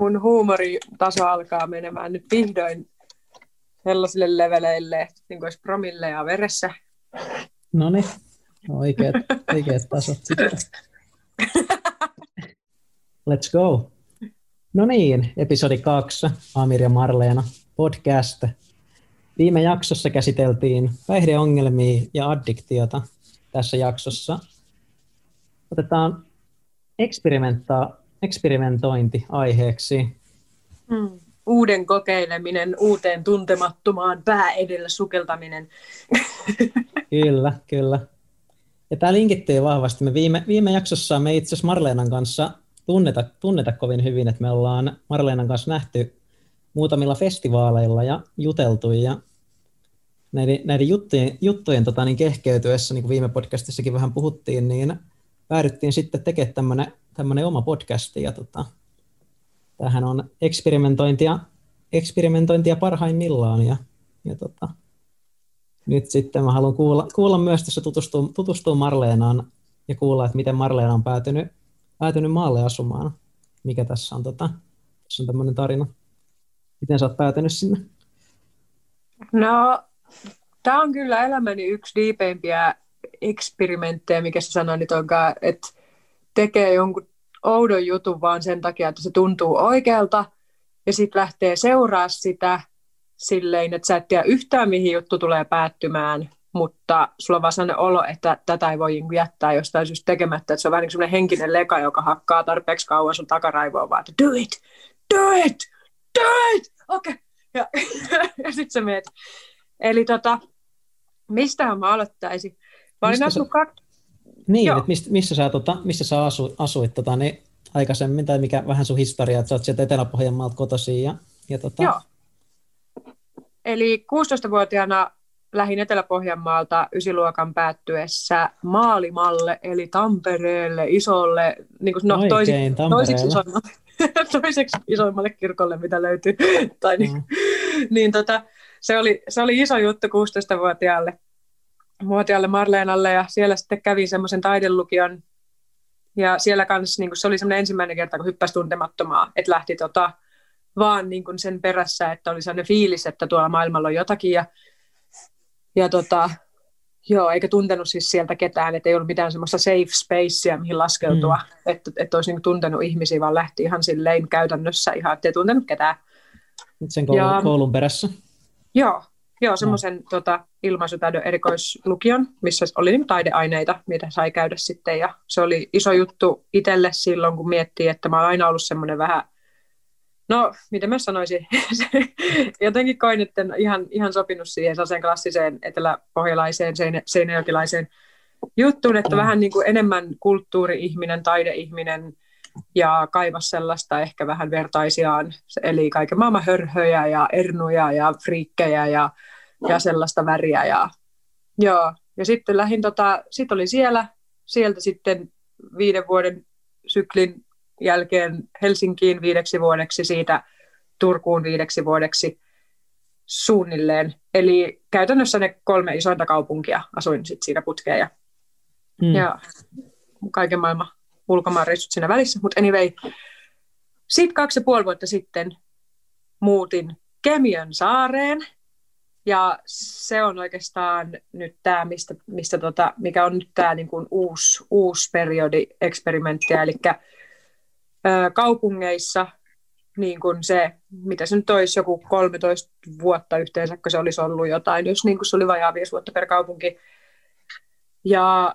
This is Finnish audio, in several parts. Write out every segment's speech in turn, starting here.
mun huumoritaso alkaa menemään nyt vihdoin sellaisille leveleille, että niin kuin olisi promilleja veressä. No niin, oikeat, oikeat tasot sitten. Let's go. No niin, episodi kaksi, Amir ja Marleena, podcast. Viime jaksossa käsiteltiin päihdeongelmia ja addiktiota. Tässä jaksossa otetaan eksperimentointi aiheeksi. Hmm. Uuden kokeileminen, uuteen tuntemattomaan, pää edellä sukeltaminen. kyllä, kyllä. Ja tämä linkittyy vahvasti. Me viime, viime jaksossa me itse asiassa Marleenan kanssa tunneta, tunneta kovin hyvin, että me ollaan Marleenan kanssa nähty muutamilla festivaaleilla ja juteltu ja näiden, näiden juttujen, juttujen tota, niin kehkeytyessä, niin kuin viime podcastissakin vähän puhuttiin, niin päädyttiin sitten tekemään tämmöinen, tämmöinen oma podcasti ja tota, tämähän on eksperimentointia, eksperimentointia parhaimmillaan ja, ja tota, nyt sitten mä haluan kuulla, kuulla myös tässä tutustua, tutustua Marleenaan ja kuulla, että miten Marleena on päätynyt, päätynyt maalle asumaan. Mikä tässä on, tota, tässä on tämmöinen tarina. Miten sä oot päätynyt sinne? No, tämä on kyllä elämäni yksi diipeimpiä eksperimenttejä, mikä sä sanoit onkaan, että tekee jonkun oudon jutun vaan sen takia, että se tuntuu oikealta, ja sitten lähtee seuraa sitä silleen, että sä et tiedä yhtään, mihin juttu tulee päättymään, mutta sulla on vaan sellainen olo, että tätä ei voi niinku jättää jostain syystä tekemättä, että se on vähän niin henkinen leka, joka hakkaa tarpeeksi kauan sun takaraivoa, vaan että do it, do it, do it, okei. Okay. Ja, ja sitten sä meet. Eli tota, mistähän mä aloittaisin? Mä olin asunut sä... kak... Niin, että mistä, missä sä, tota, missä sä asu, asuit tota, niin aikaisemmin, tai mikä vähän sun historia, että sä oot sieltä Etelä-Pohjanmaalta kotoisin. Ja, ja tota... Joo. Eli 16-vuotiaana lähin Etelä-Pohjanmaalta ysiluokan päättyessä Maalimalle, eli Tampereelle, isolle, niin kuin, no, Oikein, toisi, toisiksi, isoimmalle, toiseksi isoimmalle kirkolle, mitä löytyy. tai niin, mm. niin tota, se, oli, se oli iso juttu 16-vuotiaalle vuotiaalle Marleenalle ja siellä sitten kävi semmoisen taidelukion ja siellä kanssa niin se oli semmoinen ensimmäinen kerta, kun hyppäsi tuntemattomaa, että lähti tota, vaan niin kuin sen perässä, että oli sellainen fiilis, että tuolla maailmalla on jotakin ja, ja tota, joo, eikä tuntenut siis sieltä ketään, että ei ollut mitään semmoista safe spacea, mihin laskeutua, mm. että, että olisi niin tuntenut ihmisiä, vaan lähti ihan silleen käytännössä ihan, että ei tuntenut ketään. Nyt sen koulun, ja, koulun perässä? Joo, Joo, semmoisen no. tota, ilmaisutaidon erikoislukion, missä oli niin taideaineita, mitä sai käydä sitten. Ja se oli iso juttu itselle silloin, kun miettii, että mä oon aina ollut semmoinen vähän, no, miten mä sanoisin, jotenkin koin, että ihan, ihan sopinut siihen sellaiseen klassiseen eteläpohjalaiseen, seinä, seinäjokilaiseen juttuun, että mm. vähän niin kuin enemmän kulttuuri-ihminen, taideihminen, ja kaivas sellaista ehkä vähän vertaisiaan, eli kaiken maailman hörhöjä ja ernuja ja friikkejä ja, ja sellaista väriä. Ja, joo. ja sitten lähin, tota, sit oli siellä, sieltä sitten viiden vuoden syklin jälkeen Helsinkiin viideksi vuodeksi, siitä Turkuun viideksi vuodeksi suunnilleen. Eli käytännössä ne kolme isointa kaupunkia asuin sitten siinä putkeen ja, mm. ja kaiken maailman ulkomaanreissut siinä välissä, mutta anyway. Sitten kaksi ja puoli vuotta sitten muutin Kemiön saareen, ja se on oikeastaan nyt tämä, mistä, mistä tota, mikä on nyt tämä niin kuin uusi, uusi periodi eksperimenttiä, eli kaupungeissa niin kuin se, mitä se nyt olisi, joku 13 vuotta yhteensä, kun se olisi ollut jotain, jos niin kuin se oli vajaa 5 vuotta per kaupunki. Ja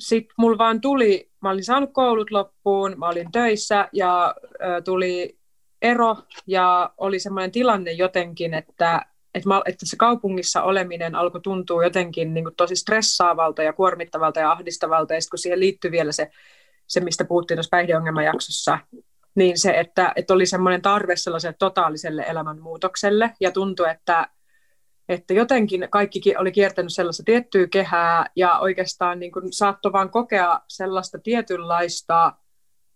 sitten mulla vaan tuli, mä olin saanut koulut loppuun, mä olin töissä ja ö, tuli ero ja oli semmoinen tilanne jotenkin, että, että, mä, että se kaupungissa oleminen alkoi tuntua jotenkin niin kuin tosi stressaavalta ja kuormittavalta ja ahdistavalta. Ja sitten kun siihen liittyy vielä se, se mistä puhuttiin tuossa päihdeongelmajaksossa, niin se, että, että oli semmoinen tarve sellaiselle totaaliselle elämänmuutokselle. Ja tuntui, että että jotenkin kaikki oli kiertänyt sellaista tiettyä kehää ja oikeastaan niin kuin saattoi vaan kokea sellaista tietynlaista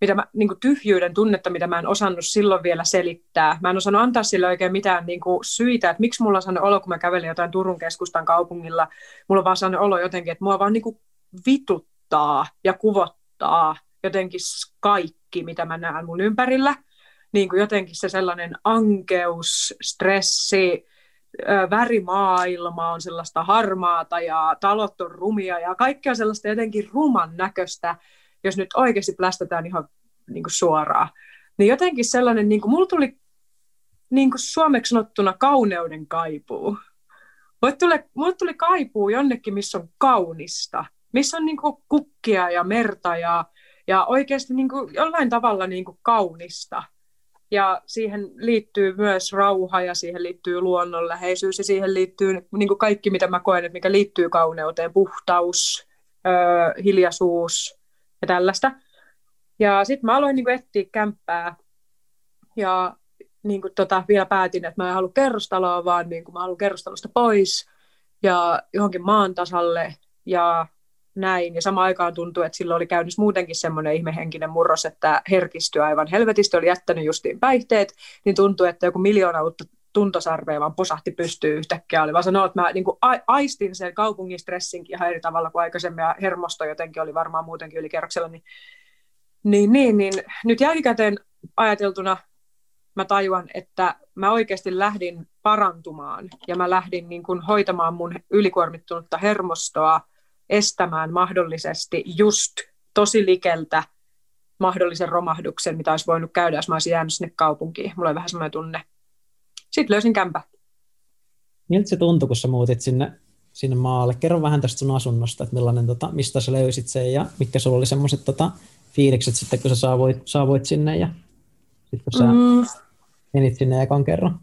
mitä mä, niin kuin tyhjyyden tunnetta, mitä mä en osannut silloin vielä selittää. Mä en osannut antaa sille oikein mitään niin kuin syitä, että miksi mulla on sellainen olo, kun mä kävelin jotain Turun keskustan kaupungilla. Mulla on vaan sellainen olo jotenkin, että mua vaan niin kuin vituttaa ja kuvottaa jotenkin kaikki, mitä mä näen mun ympärillä. niin kuin jotenkin se sellainen ankeus, stressi, värimaailma on sellaista harmaata ja talot on rumia ja kaikkea sellaista jotenkin ruman näköistä, jos nyt oikeasti plästetään ihan niin kuin suoraan. Niin jotenkin sellainen, niin kuin, mulla tuli niin kuin suomeksi sanottuna kauneuden kaipuu. Mulle tuli, tuli kaipuu jonnekin, missä on kaunista, missä on niin kuin kukkia ja merta ja, ja oikeasti niin kuin jollain tavalla niin kuin kaunista. Ja siihen liittyy myös rauha ja siihen liittyy luonnonläheisyys ja siihen liittyy niin kuin kaikki, mitä mä koen, että mikä liittyy kauneuteen, puhtaus, öö, hiljaisuus ja tällaista. Ja sitten mä aloin niin kuin etsiä kämppää ja niin kuin tota, vielä päätin, että mä en halua kerrostaloa, vaan niin kuin mä haluan kerrostalosta pois ja johonkin maan tasalle ja näin. Ja samaan aikaan tuntui, että silloin oli käynnissä muutenkin semmoinen ihmehenkinen murros, että herkistyi aivan helvetistä, oli jättänyt justiin päihteet, niin tuntui, että joku miljoona uutta tuntosarvea vaan posahti pystyy yhtäkkiä. Oli vaan sanoa, että mä niin kuin aistin sen kaupungin stressinkin ihan eri tavalla kuin aikaisemmin, ja hermosto jotenkin oli varmaan muutenkin ylikerroksella, niin, niin, niin, niin nyt jälkikäteen ajateltuna mä tajuan, että mä oikeasti lähdin parantumaan ja mä lähdin niin kuin hoitamaan mun ylikuormittunutta hermostoa, estämään mahdollisesti just tosi likeltä mahdollisen romahduksen, mitä olisi voinut käydä, jos mä olisin jäänyt sinne kaupunkiin. Mulla oli vähän semmoinen tunne. Sitten löysin kämpä. Miltä se tuntui, kun sä muutit sinne, sinne maalle? Kerro vähän tästä sun asunnosta, että millainen, tota, mistä sä löysit sen ja mitkä sulla oli semmoiset tota, fiilikset sitten, kun sä saavuit, saavuit sinne ja sitten kun sä mm. menit sinne ekan kerran,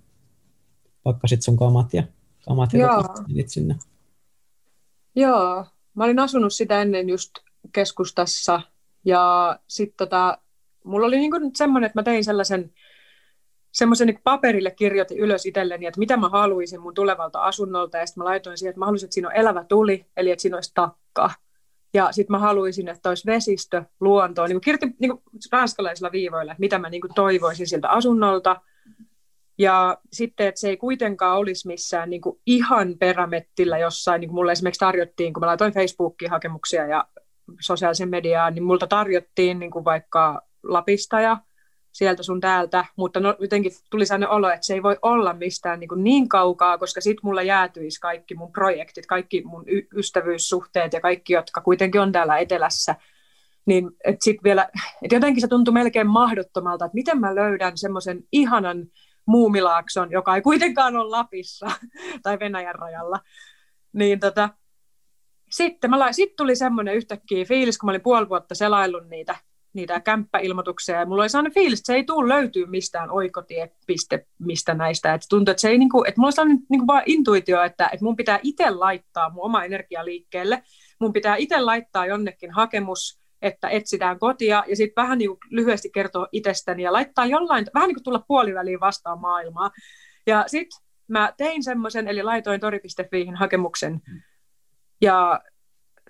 pakkasit sun kamat ja, kamat ja Joo. menit sinne. Joo, mä olin asunut sitä ennen just keskustassa ja sitten tota, mulla oli niinku semmoinen, että mä tein sellaisen semmoisen niin paperille kirjoitin ylös itselleni, että mitä mä haluaisin mun tulevalta asunnolta, ja sitten mä laitoin siihen, että mä haluaisin, että siinä on elävä tuli, eli että siinä olisi takka. Ja sitten mä haluaisin, että olisi vesistö, luontoa, niin kirjoitin niin ranskalaisilla viivoilla, että mitä mä niin toivoisin siltä asunnolta. Ja sitten, että se ei kuitenkaan olisi missään niin kuin ihan perämettillä jossain, niin kuin mulle esimerkiksi tarjottiin, kun mä laitoin Facebookiin hakemuksia ja sosiaalisen mediaan, niin multa tarjottiin niin kuin vaikka Lapista ja sieltä sun täältä, mutta no, jotenkin tuli sellainen olo, että se ei voi olla mistään niin, kuin niin kaukaa, koska sitten mulla jäätyisi kaikki mun projektit, kaikki mun y- ystävyyssuhteet ja kaikki, jotka kuitenkin on täällä etelässä, niin sitten vielä, et jotenkin se tuntui melkein mahdottomalta, että miten mä löydän semmoisen ihanan muumilaakson, joka ei kuitenkaan ole Lapissa tai Venäjän rajalla. Niin tota, sitten mä, sit tuli semmoinen yhtäkkiä fiilis, kun mä olin puoli vuotta selaillut niitä, niitä kämppäilmoituksia, ja mulla oli sellainen fiilis, että se ei tule löytyy mistään oikotie-piste, mistä näistä. Et tuntuu, että se ei niinku, että mulla on sellainen niinku vaan intuitio, että, että mun pitää itse laittaa mun oma energia liikkeelle, mun pitää itse laittaa jonnekin hakemus, että etsitään kotia ja sitten vähän niin kuin lyhyesti kertoa itsestäni ja laittaa jollain, vähän niin kuin tulla puoliväliin vastaan maailmaa. Ja sitten mä tein semmoisen, eli laitoin tori.fiihin hakemuksen ja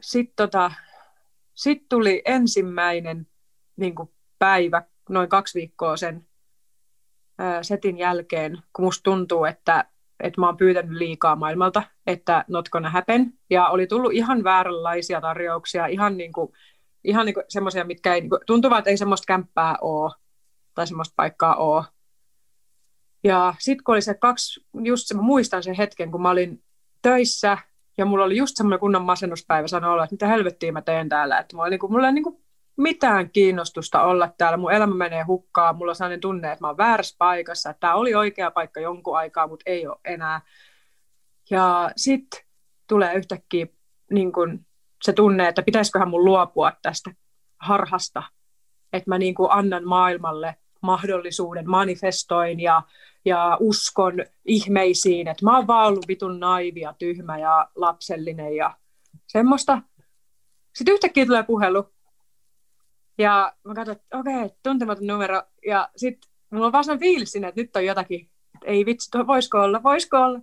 sitten tota, sit tuli ensimmäinen niin kuin päivä, noin kaksi viikkoa sen ää, setin jälkeen, kun musta tuntuu, että, että mä oon pyytänyt liikaa maailmalta, että not gonna happen. Ja oli tullut ihan vääränlaisia tarjouksia, ihan niin kuin ihan niin semmoisia, mitkä ei, niin kuin, tuntuvat, että ei semmoista kämppää ole tai semmoista paikkaa ole. Ja sitten kun oli se kaksi, just se, mä muistan sen hetken, kun mä olin töissä ja mulla oli just semmoinen kunnon masennuspäivä sanoa, että mitä helvettiä mä teen täällä. Että mulla, niin kuin, mulla ei niin kuin mitään kiinnostusta olla täällä, mun elämä menee hukkaan, mulla on sellainen tunne, että mä oon väärässä paikassa, että tämä oli oikea paikka jonkun aikaa, mutta ei ole enää. Ja sitten tulee yhtäkkiä niin kuin se tunne, että pitäisiköhän mun luopua tästä harhasta, että mä niin kuin annan maailmalle mahdollisuuden, manifestoin ja, ja uskon ihmeisiin, että mä oon vaan ollut vitun naivia, tyhmä ja lapsellinen ja semmoista. Sitten yhtäkkiä tulee puhelu. Ja mä katsoin, että okei, okay, tuntematon numero. Ja sitten mulla on vaan fiilis että nyt on jotakin, että ei vitsi, voisiko olla, voisiko olla.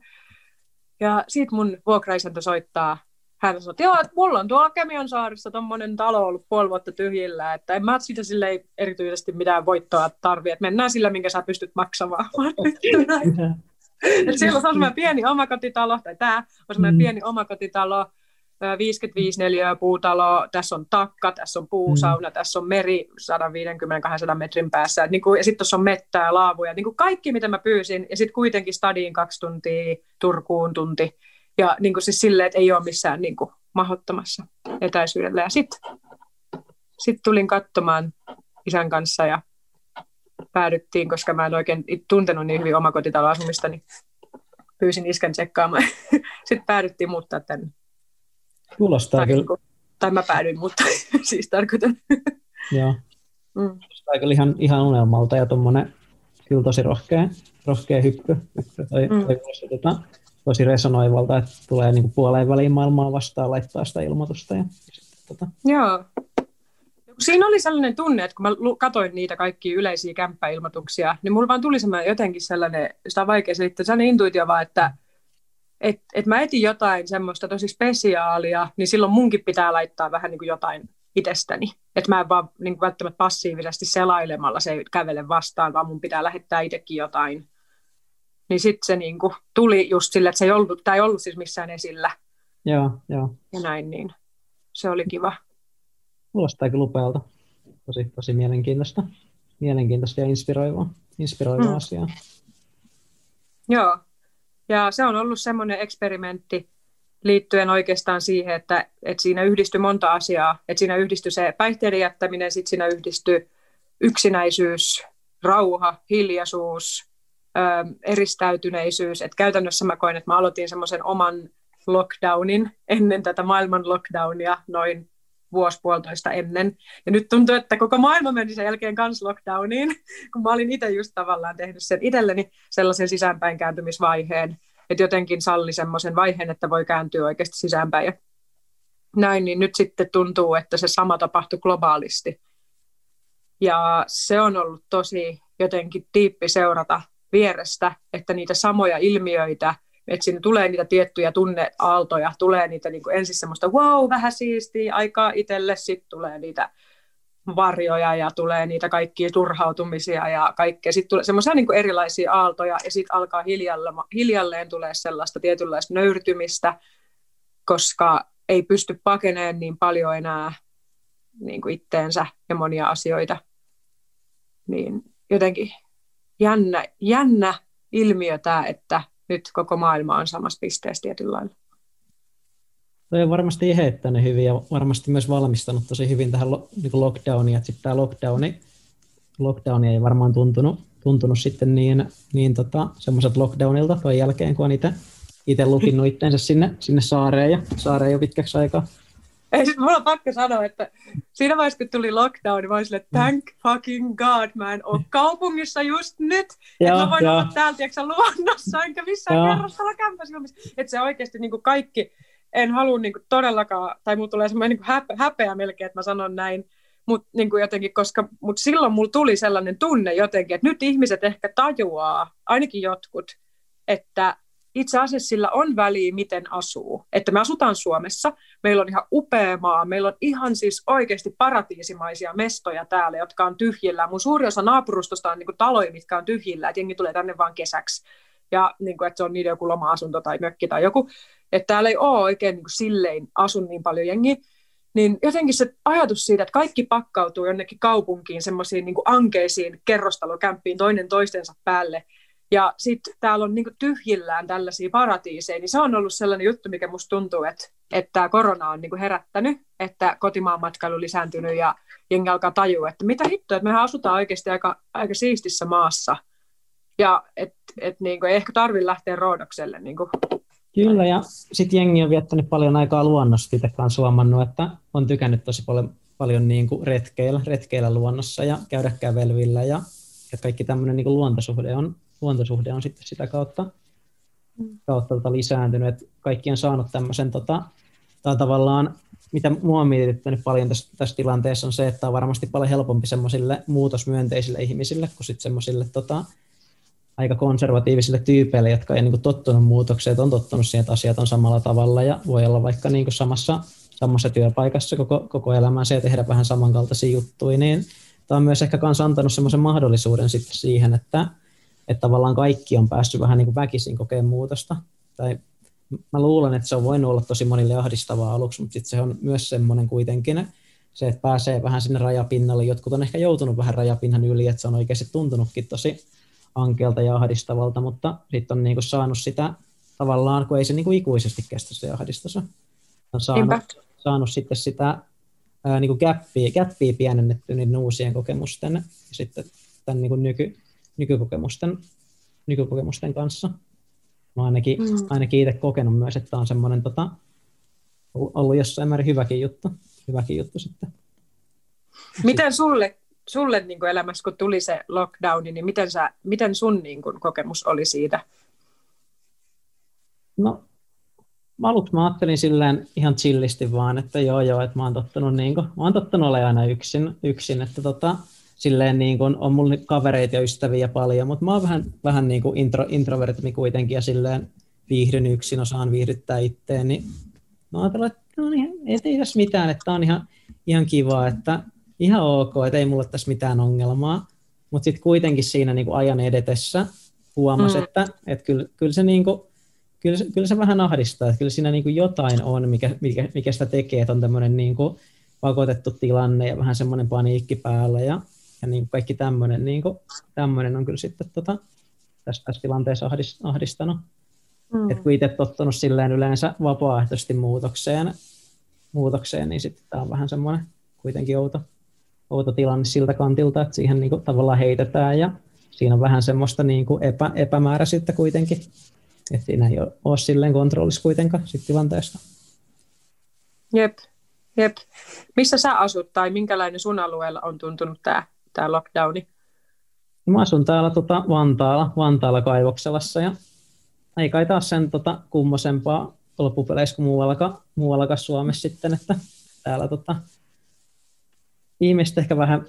Ja sitten mun vuokraisäntä soittaa hän sanoi, että joo, että mulla on tuolla Kemion saarissa tuommoinen talo ollut puoli vuotta tyhjillä, että en mä sitä sille erityisesti mitään voittoa tarvii, että mennään sillä, minkä sä pystyt maksamaan. että siellä on semmoinen pieni omakotitalo, tai tämä on semmoinen mm. pieni omakotitalo, 55 neliöä puutalo, tässä on takka, tässä on puusauna, mm. tässä on meri 150-200 metrin päässä, niin kuin, ja sitten tuossa on mettää, laavuja, niin kuin kaikki mitä mä pyysin, ja sitten kuitenkin stadiin kaksi tuntia, Turkuun tunti, ja niin kuin siis silleen, että ei ole missään niin kuin, mahdottomassa etäisyydellä. Ja sitten sit tulin katsomaan isän kanssa ja päädyttiin, koska mä en oikein tuntenut niin hyvin omakotitaloasumista, niin pyysin iskän tsekkaamaan. Sitten päädyttiin muuttaa tänne. Kuulostaa kyllä. Niin tai mä päädyin, mutta siis tarkoitan. Joo. Mm. Kuulostaa kyllä ihan, ihan unelmalta ja tuommoinen kyllä tosi rohkea, rohkea hyppy. hyppy toi, mm. toi, tota, tosi resonoivalta, että tulee niin puoleen väliin maailmaa vastaan laittaa sitä ilmoitusta. Ja, sitten, tota. Joo. Siinä oli sellainen tunne, että kun mä katsoin niitä kaikkia yleisiä kämppäilmoituksia, niin mulla vaan tuli semmoinen jotenkin sellainen, sitä on vaikea selittää, sellainen intuitio vaan, että et, et mä etin jotain semmoista tosi spesiaalia, niin silloin munkin pitää laittaa vähän niin kuin jotain itsestäni. Että mä en vaan niin kuin välttämättä passiivisesti selailemalla se kävele vastaan, vaan mun pitää lähettää itsekin jotain. Niin sitten se niin kuin tuli just sille, että se ei ollut, tai ei ollut siis missään esillä. Joo, joo. Ja näin, niin se oli kiva. Kuulostaa kyllä upealta. Tosi, tosi mielenkiintoista. Mielenkiintoista ja inspiroivaa, inspiroivaa mm. asiaa. Joo, ja se on ollut semmoinen eksperimentti liittyen oikeastaan siihen, että, että siinä yhdistyi monta asiaa. Että siinä yhdistyi se päihteiden jättäminen, sitten siinä yhdistyi yksinäisyys, rauha, hiljaisuus, eristäytyneisyys. Et käytännössä mä koin, että mä aloitin semmoisen oman lockdownin ennen tätä maailman lockdownia noin vuosi puolitoista ennen. Ja nyt tuntuu, että koko maailma meni sen jälkeen kans lockdowniin, kun mä olin itse just tavallaan tehnyt sen itselleni sellaisen sisäänpäin kääntymisvaiheen, että jotenkin salli semmoisen vaiheen, että voi kääntyä oikeasti sisäänpäin. Ja näin, niin nyt sitten tuntuu, että se sama tapahtui globaalisti. Ja se on ollut tosi jotenkin tiippi seurata vierestä, että niitä samoja ilmiöitä – että sinne tulee niitä tiettyjä tunneaaltoja, tulee niitä niin kuin ensin semmoista wow, vähän siistiä aikaa itselle, sitten tulee niitä varjoja ja tulee niitä kaikkia turhautumisia ja kaikkea. Sitten tulee semmoisia niin erilaisia aaltoja ja sitten alkaa hiljalle, hiljalleen tulee sellaista tietynlaista nöyrtymistä, koska ei pysty pakeneen niin paljon enää niin kuin itteensä ja monia asioita. Niin jotenkin jännä, jännä ilmiö tämä, että nyt koko maailma on samassa pisteessä tietyllä lailla. Toi on varmasti eheyttänyt hyvin ja varmasti myös valmistanut tosi hyvin tähän niin lockdowniin, että sitten tämä lockdowni, lockdowni ei varmaan tuntunut, tuntunut sitten niin, niin tota, semmoiset lockdownilta tuon jälkeen, kun on itse lukinnut itseensä sinne, sinne saareen ja saareen jo pitkäksi aikaa. Ei, sit mulla on pakko sanoa, että siinä vaiheessa, kun tuli lockdown, niin mä sille, thank fucking god, mä en ole kaupungissa just nyt. Että mä voin olla täällä, tiedätkö, luonnossa, enkä missään kerrostalla kämpässä. Että se oikeasti niin kuin kaikki, en halua niin kuin todellakaan, tai mulla tulee semmoinen niin häpeä, häpeä melkein, että mä sanon näin, mutta niin kuin jotenkin, koska mut silloin mulla tuli sellainen tunne jotenkin, että nyt ihmiset ehkä tajuaa, ainakin jotkut, että itse asiassa sillä on väliä, miten asuu. Että me asutaan Suomessa, meillä on ihan upea maa, meillä on ihan siis oikeasti paratiisimaisia mestoja täällä, jotka on tyhjillä. Mun suuri osa naapurustosta on niin taloja, mitkä on tyhjillä, että jengi tulee tänne vaan kesäksi. Ja niin kuin, että se on niiden joku loma-asunto tai mökki tai joku. Että täällä ei ole oikein niin kuin silleen asun niin paljon jengi. Niin jotenkin se ajatus siitä, että kaikki pakkautuu jonnekin kaupunkiin, semmoisiin niin ankeisiin kerrostalokämppiin toinen toistensa päälle – ja sitten täällä on niinku tyhjillään tällaisia paratiiseja, niin se on ollut sellainen juttu, mikä musta tuntuu, että, että korona on niinku herättänyt, että kotimaan matkailu lisääntynyt ja jengi alkaa tajua, että mitä hittoa, että mehän asutaan oikeasti aika, aika siistissä maassa. Ja että et niinku, ei ehkä tarvitse lähteä roodokselle. Niinku. Kyllä, ja sitten jengi on viettänyt paljon aikaa luonnossa, itse kanssa huomannut, että on tykännyt tosi paljon, paljon niin kuin retkeillä, retkeillä luonnossa ja käydä kävelyillä ja, ja kaikki tämmöinen niin luontosuhde on luontosuhde on sitten sitä kautta, kautta tota lisääntynyt, että kaikki on saanut tämmöisen tota, tai tavallaan, mitä mua on mietityttänyt paljon tässä, tässä tilanteessa on se, että on varmasti paljon helpompi semmoisille muutosmyönteisille ihmisille kuin sitten semmoisille tota, aika konservatiivisille tyypeille, jotka ei niin tottunut muutokseen, että on tottunut siihen, että asiat on samalla tavalla ja voi olla vaikka niin samassa, samassa työpaikassa koko, koko elämänsä ja tehdä vähän samankaltaisia juttuja, niin tämä on myös ehkä kanssa antanut semmoisen mahdollisuuden sitten siihen, että, että tavallaan kaikki on päässyt vähän niin kuin väkisin kokeen muutosta. Tai mä luulen, että se on voinut olla tosi monille ahdistavaa aluksi, mutta sitten se on myös semmoinen kuitenkin, se, että pääsee vähän sinne rajapinnalle. Jotkut on ehkä joutunut vähän rajapinnan yli, että se on oikeasti tuntunutkin tosi ankealta ja ahdistavalta, mutta sitten on niinku saanut sitä tavallaan, kun ei se niinku ikuisesti kestä se ahdistus. On saanut, saanut sitten sitä ää, niinku käppiä, käppiä pienennettyä niiden uusien kokemusten ja sitten tämän niinku nyky, nykykokemusten, nykykokemusten kanssa. Mä ainakin, mm. ainakin itse kokenut myös, että tämä on semmoinen tota, ollut jossain määrin hyväkin juttu, hyväkin juttu sitten. Miten sulle, sulle niin kuin elämässä, kun tuli se lockdown, niin miten, sä, miten sun niin kuin, kokemus oli siitä? No, aluksi mä ajattelin silleen ihan chillisti vaan, että joo joo, että mä oon tottunut, niin kuin, mä oon tottunut olemaan aina yksin, yksin että tota, silleen niin kuin, on mulla kavereita ja ystäviä paljon, mutta mä oon vähän, vähän niin kuin intro, introvertimi kuitenkin ja silleen viihdyn yksin, osaan viihdyttää itteen, niin mä ajattelin, että no niin, ei tässä mitään, että on ihan, ihan kiva, että ihan ok, että ei mulla tässä mitään ongelmaa, mutta sitten kuitenkin siinä niin kuin ajan edetessä huomasi, mm. että, että kyllä, kyllä se niin kuin, kyllä, se, kyllä se vähän ahdistaa, että kyllä siinä niin kuin jotain on, mikä, mikä, mikä sitä tekee, että on tämmöinen niin kuin pakotettu tilanne ja vähän semmoinen paniikki päällä ja ja niin kuin kaikki tämmöinen, niin kuin, tämmöinen on kyllä sitten tota, tässä, tässä tilanteessa ahdistanut. Mm. Et kun itse tottunut silleen yleensä vapaaehtoisesti muutokseen, muutokseen niin sitten tämä on vähän semmoinen kuitenkin outo, outo tilanne siltä kantilta, että siihen niin kuin, tavallaan heitetään ja siinä on vähän semmoista niin kuin epä, epämääräisyyttä kuitenkin, että siinä ei ole, ole silleen kontrollissa kuitenkaan sit tilanteesta. Jep, jep. Missä sä asut tai minkälainen sun alueella on tuntunut tämä tämä lockdowni? Mä asun täällä tota, Vantaalla, Vantaalla kaivokselassa ja ei kai taas sen tota, kummosempaa loppupeleissä kuin muuallakaan, muuallakaan Suomessa sitten, että täällä tota, ihmiset ehkä vähän,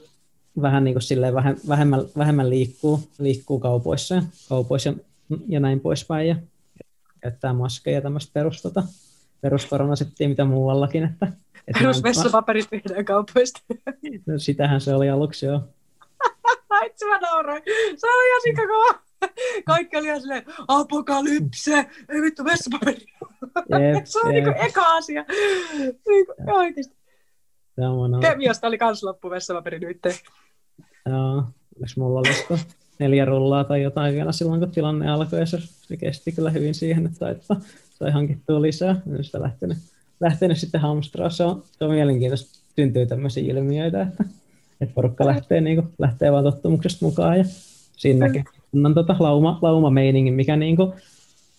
vähän niin kuin silleen vähem, vähemmän, vähemmän liikkuu, liikkuu kaupoissa ja, kaupoissa ja, ja näin poispäin ja käyttää maskeja ja tämmöistä perus, tota, peruskoronasettiä, mitä muuallakin. Että, että Perusvessapaperit viedään kaupoista. No, sitähän se oli aluksi joo. Itse mä nauroin. Se oli ihan sikakova. Kaikki oli ihan silleen, apokalypse, ei vittu vessapaperi. Jep, se on niinku eka asia. Niinku, oikeasti. Kemiasta oli kans loppu vessapaperi nyt. Joo, onneksi mulla oli neljä rullaa tai jotain vielä silloin, kun tilanne alkoi, ja se, se kesti kyllä hyvin siihen, että, että sai hankittua lisää. Ja sitä lähtenyt, lähtenyt sitten hamstraa. Se on, se on mielenkiintoista, syntyy tämmöisiä ilmiöitä, että että porukka lähtee, niin kuin, lähtee vaan tottumuksesta mukaan ja siinä näkee on tota lauma, lauma meiningin, mikä niin kuin,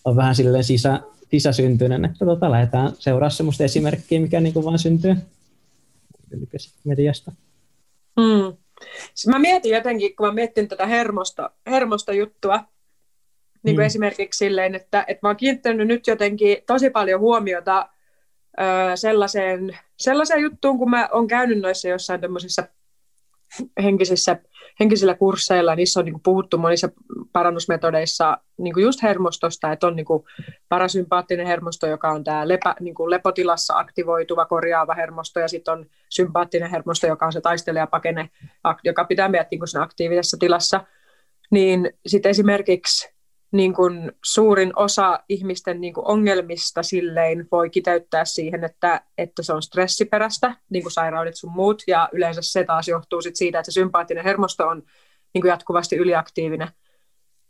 on vähän silleen sisä, sisäsyntyinen, että tota, lähdetään seuraa sellaista esimerkkiä, mikä niin kuin vaan syntyy mediasta. Hmm. Mä mietin jotenkin, kun mä mietin tätä hermosta, hermosta juttua, niin kuin hmm. esimerkiksi silleen, että, että mä oon kiinnittänyt nyt jotenkin tosi paljon huomiota ö, sellaiseen, sellaiseen juttuun, kun mä oon käynyt noissa jossain tämmöisissä henkisissä, henkisillä kursseilla, niissä on niin kuin puhuttu monissa parannusmetodeissa niin kuin just hermostosta, että on niin kuin parasympaattinen hermosto, joka on tämä lepä, niin kuin lepotilassa aktivoituva korjaava hermosto, ja sitten on sympaattinen hermosto, joka on se taistelija pakene, joka pitää meidät niin kuin aktiivisessa tilassa. Niin sitten esimerkiksi niin kuin suurin osa ihmisten niin kuin ongelmista silleen voi kiteyttää siihen, että, että se on stressiperäistä, niin kuin sairaudet sun muut, ja yleensä se taas johtuu sit siitä, että se sympaattinen hermosto on niin kuin jatkuvasti yliaktiivinen,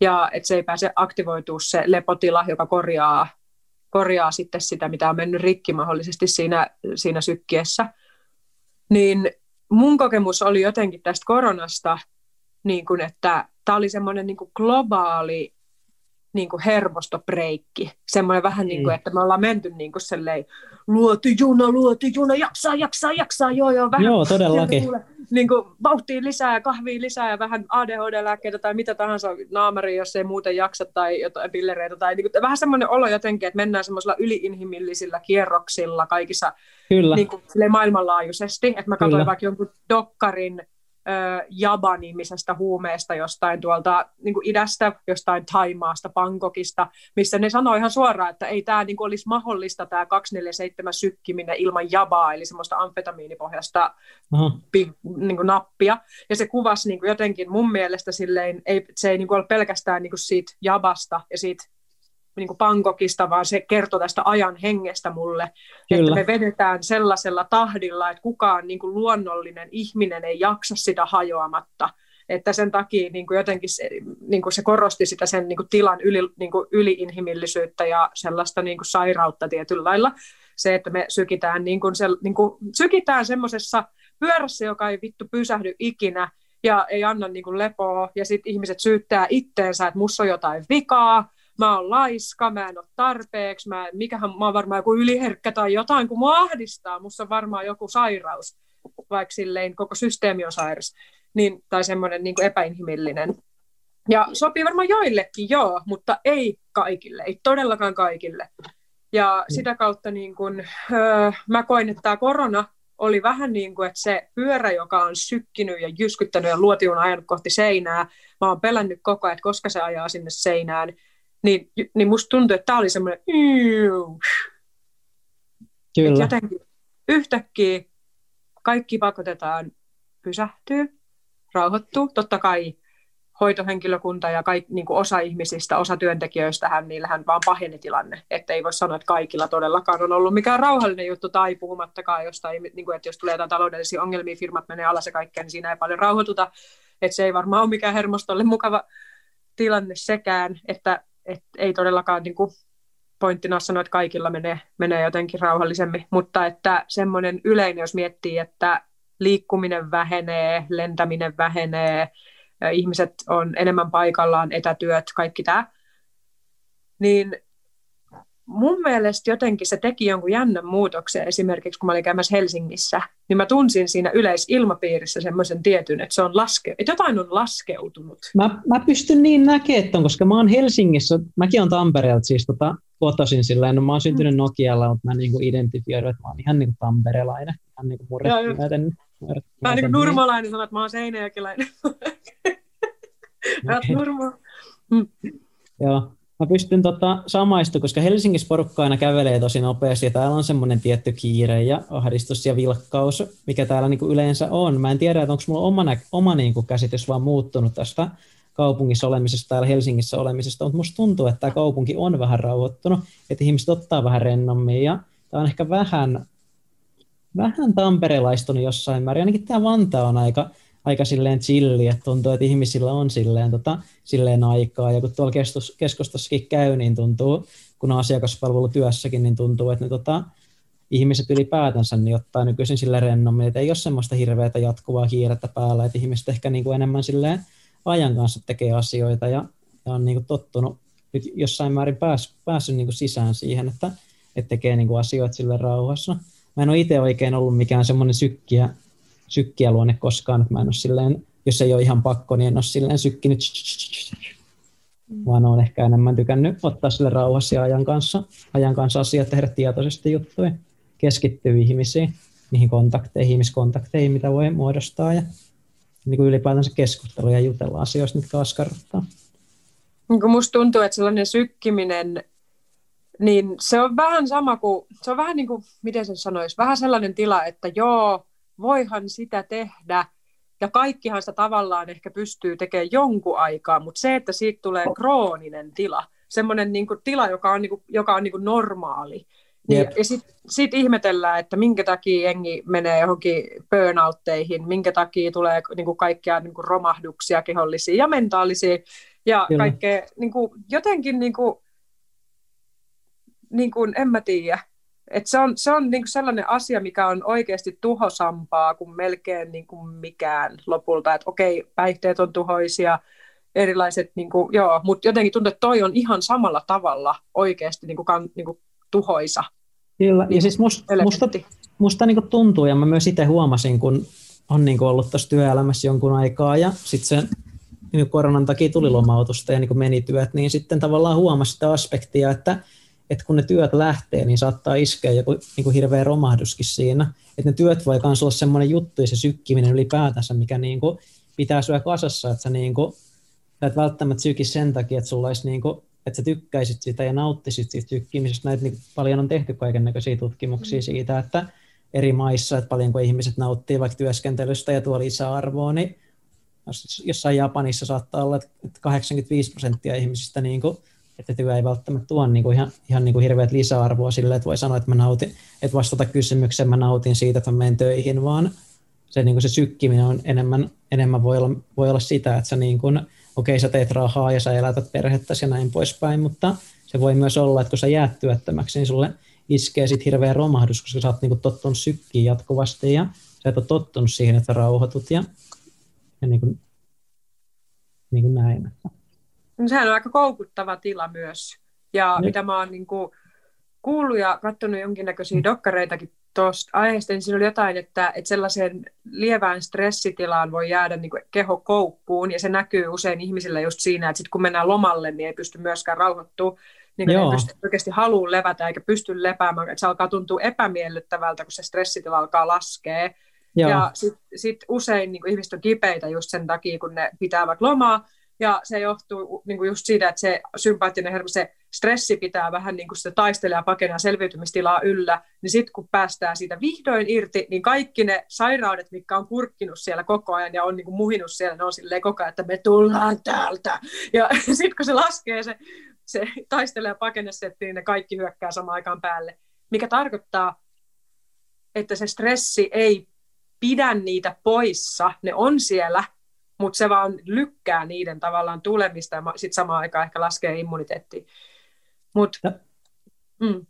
ja että se ei pääse aktivoitua se lepotila, joka korjaa, korjaa sitten sitä, mitä on mennyt rikki mahdollisesti siinä, siinä sykkiessä. Niin mun kokemus oli jotenkin tästä koronasta, niin kuin, että tämä oli semmoinen niin globaali niin kuin hermostobreikki. Semmoinen vähän niin kuin, mm. että me ollaan menty niin kuin selleen, luotu juna, luotu juna, jaksaa, jaksaa, jaksaa, joo, joo, vähän. Joo, todellakin. Niin kuin vauhtia lisää, kahvia lisää ja vähän ADHD-lääkkeitä tai mitä tahansa naamari, jos ei muuten jaksa tai jotain pillereitä. Tai niin kuin, vähän semmoinen olo jotenkin, että mennään semmoisilla yliinhimillisillä kierroksilla kaikissa Kyllä. Niin kuin, maailmanlaajuisesti. Että mä katsoin Kyllä. vaikka jonkun dokkarin, Jaba-nimisestä huumeesta jostain tuolta niin kuin idästä, jostain Taimaasta, Bangkokista, missä ne sanoi ihan suoraan, että ei tämä niin kuin olisi mahdollista tämä 247 sykkiminen ilman Jabaa, eli semmoista amfetamiinipohjasta pi, niin kuin nappia. Ja se kuvasi niin kuin jotenkin mun mielestä silleen, ei, se ei niin kuin ole pelkästään niin kuin siitä Jabasta ja siitä niin kuin Bangkokista, vaan se kertoi tästä ajan hengestä mulle, Kyllä. että me vedetään sellaisella tahdilla, että kukaan niin kuin luonnollinen ihminen ei jaksa sitä hajoamatta, että sen takia niin kuin jotenkin se, niin kuin se korosti sitä sen niin kuin tilan yli, niin kuin yliinhimillisyyttä ja sellaista niin kuin sairautta tietyllä lailla. Se, että me sykitään, niin kuin se, niin kuin, sykitään semmoisessa pyörässä, joka ei vittu pysähdy ikinä ja ei anna niin kuin lepoa, ja sitten ihmiset syyttää itteensä, että musta on jotain vikaa, mä oon laiska, mä en ole tarpeeksi, mä, mikähän, mä oon varmaan joku yliherkkä tai jotain, kun mua ahdistaa, musta on varmaan joku sairaus, vaikka silleen koko systeemi on sairas niin, tai semmoinen niin epäinhimillinen. Ja sopii varmaan joillekin, joo, mutta ei kaikille, ei todellakaan kaikille. Ja mm. sitä kautta niin kun, öö, mä koin, että tämä korona oli vähän niin kuin, että se pyörä, joka on sykkinyt ja jyskyttänyt ja luotiun ajanut kohti seinää, mä oon pelännyt koko ajan, että koska se ajaa sinne seinään, niin, niin musta tuntui, että tämä oli semmoinen Kyllä. jotenkin yhtäkkiä kaikki pakotetaan pysähtyä rauhoittuu. Totta kai hoitohenkilökunta ja kaik, niin kuin osa ihmisistä, osa työntekijöistä, niillähän vaan paheni tilanne. Että ei voi sanoa, että kaikilla todellakaan on ollut mikään rauhallinen juttu, tai puhumattakaan jostain, niin kuin, että jos tulee jotain taloudellisia ongelmia, firmat menee alas ja kaikkea, niin siinä ei paljon rauhoituta. Että se ei varmaan ole mikään hermostolle mukava tilanne sekään, että, että ei todellakaan niin kuin, pointtina sanoa, että kaikilla menee, menee jotenkin rauhallisemmin, mutta että semmoinen yleinen, jos miettii, että liikkuminen vähenee, lentäminen vähenee, ihmiset on enemmän paikallaan, etätyöt, kaikki tämä. Niin mun mielestä jotenkin se teki jonkun jännän muutoksen esimerkiksi, kun mä olin käymässä Helsingissä, niin mä tunsin siinä yleisilmapiirissä semmoisen tietyn, että, se on laske, että jotain on laskeutunut. Mä, mä pystyn niin näkemään, koska mä oon Helsingissä, mäkin on Tampereelta siis tota, kotoisin sillä no mä oon syntynyt Nokialla, mutta mä niinku identifioidun, että mä oon ihan niinku tamperelainen, ihan niinku murretimäinen. Mä oon niin nurmalainen sanoa, että mä oon seinäjäkiläinen. Mä okay. nurma. Mm. Joo, mä pystyn tota samaistumaan, koska Helsingissä porukka aina kävelee tosi nopeasti ja täällä on semmoinen tietty kiire ja ahdistus ja vilkkaus, mikä täällä niinku yleensä on. Mä en tiedä, että onko mulla oma, oma niinku käsitys vaan muuttunut tästä kaupungissa olemisesta, täällä Helsingissä olemisesta, mutta musta tuntuu, että tämä kaupunki on vähän rauhoittunut, että ihmiset ottaa vähän rennommin ja tämä on ehkä vähän vähän tamperelaistunut jossain määrin. Ainakin tämä Vantaa on aika, aika silleen chilli, että tuntuu, että ihmisillä on silleen, tota, silleen aikaa. Ja kun tuolla keskus, keskustossakin käy, niin tuntuu, kun on asiakaspalvelutyössäkin, niin tuntuu, että ne tota, ihmiset ylipäätänsä niin ottaa nykyisin sille rennommin, että ei ole semmoista hirveätä jatkuvaa kiirettä päällä, että ihmiset ehkä niin kuin enemmän silleen ajan kanssa tekee asioita ja, ja on niin kuin tottunut nyt jossain määrin pääs, päässyt niin kuin sisään siihen, että, että tekee niin kuin asioita sille rauhassa mä en ole itse oikein ollut mikään semmoinen sykkiä, sykkiä luonne koskaan, mä en ole silleen, jos ei ole ihan pakko, niin en ole silleen sykkinyt, vaan olen ehkä enemmän tykännyt ottaa sille rauhassa ja ajan kanssa, ajan kanssa asiat, tehdä tietoisesti juttuja, keskittyä ihmisiin, niihin kontakteihin, ihmiskontakteihin, mitä voi muodostaa ja niin kuin ylipäätänsä keskustella ja jutella asioista, mitkä askarruttaa. Niin kuin tuntuu, että sellainen sykkiminen niin se on vähän sama kuin, se on vähän niin kuin, miten sen sanoisi, vähän sellainen tila, että joo, voihan sitä tehdä, ja kaikkihan sitä tavallaan ehkä pystyy tekemään jonkun aikaa, mutta se, että siitä tulee krooninen tila, semmoinen niin kuin tila, joka on, niin kuin, joka on niin kuin normaali, niin, ja sitten sit ihmetellään, että minkä takia jengi menee johonkin burnoutteihin, minkä takia tulee niin kuin kaikkia niin kuin romahduksia kehollisia ja mentaalisia, ja Kyllä. kaikkea niin kuin, jotenkin niin kuin, niin kuin, en mä tiedä. Et se on, se on niin kuin sellainen asia, mikä on oikeasti tuhosampaa kuin melkein niin kuin mikään lopulta. Että okei, päihteet on tuhoisia, erilaiset, niin kuin, joo, mutta jotenkin tuntuu, että toi on ihan samalla tavalla oikeasti niin kuin, niin kuin tuhoisa. Kyllä, ja siis must, musta, musta niin kuin tuntuu, ja mä myös itse huomasin, kun on niin kuin ollut tuossa työelämässä jonkun aikaa, ja sitten se niin koronan takia tuli lomautusta ja niin kuin meni työt, niin sitten tavallaan huomasi sitä aspektia, että että kun ne työt lähtee, niin saattaa iskeä joku niin kuin hirveä romahduskin siinä. Että ne työt voi myös olla semmoinen juttu ja se sykkiminen ylipäätänsä, mikä niin kuin pitää syö kasassa, että sä, niin kuin, sä et välttämättä syki sen takia, että sulla olisi niin kuin, että sä tykkäisit sitä ja nauttisit siitä sykkimisestä. Näitä niin paljon on tehty kaiken näköisiä tutkimuksia mm. siitä, että eri maissa, että paljonko ihmiset nauttii vaikka työskentelystä ja tuo lisäarvoa, niin jossain Japanissa saattaa olla, että 85 prosenttia ihmisistä niin kuin että työ ei välttämättä tuo niin kuin ihan, ihan niin kuin hirveät lisäarvoa sille, että voi sanoa, että mä nautin, että vastata kysymykseen mä nautin siitä, että mä menen töihin, vaan se, niin kuin se sykkiminen on enemmän, enemmän voi, olla, voi olla sitä, että sä niin kuin, okei, okay, sä teet rahaa ja sä elätät perhettä ja näin poispäin, mutta se voi myös olla, että kun sä jäät työttömäksi, niin sulle iskee sitten hirveä romahdus, koska sä oot niin tottunut sykkiin jatkuvasti ja sä et ole tottunut siihen, että rauhoitut ja, ja niin kuin, niin kuin näin. No, sehän on aika koukuttava tila myös. Ja ne. mitä mä oon niin kuin kuullut ja katsonut jonkinnäköisiä mm. dokkareitakin tuosta aiheesta, niin siinä oli jotain, että, että sellaiseen lievään stressitilaan voi jäädä niin kuin keho koukkuun, ja se näkyy usein ihmisillä just siinä, että sit kun mennään lomalle, niin ei pysty myöskään rauhoittua, niin kuin ei pysty oikeasti haluun levätä eikä pysty lepäämään, että se alkaa tuntua epämiellyttävältä, kun se stressitila alkaa laskea. Joo. Ja sitten sit usein niin kuin ihmiset on kipeitä just sen takia, kun ne pitävät lomaa, ja se johtuu niin kuin just siitä, että se sympaattinen hermo, se stressi pitää vähän niin kuin sitä taistella ja pakenaa selviytymistilaa yllä, niin sitten kun päästään siitä vihdoin irti, niin kaikki ne sairaudet, mitkä on kurkkinut siellä koko ajan ja on niin kuin muhinut siellä, ne on silleen koko ajan, että me tullaan täältä. Ja sitten kun se laskee se, se taistele ja pakenesetti, niin ne kaikki hyökkää samaan aikaan päälle. Mikä tarkoittaa, että se stressi ei pidä niitä poissa, ne on siellä, mutta se vaan lykkää niiden tavallaan tulemista ja sitten samaan aikaan ehkä laskee immuniteettia. Mut, mm.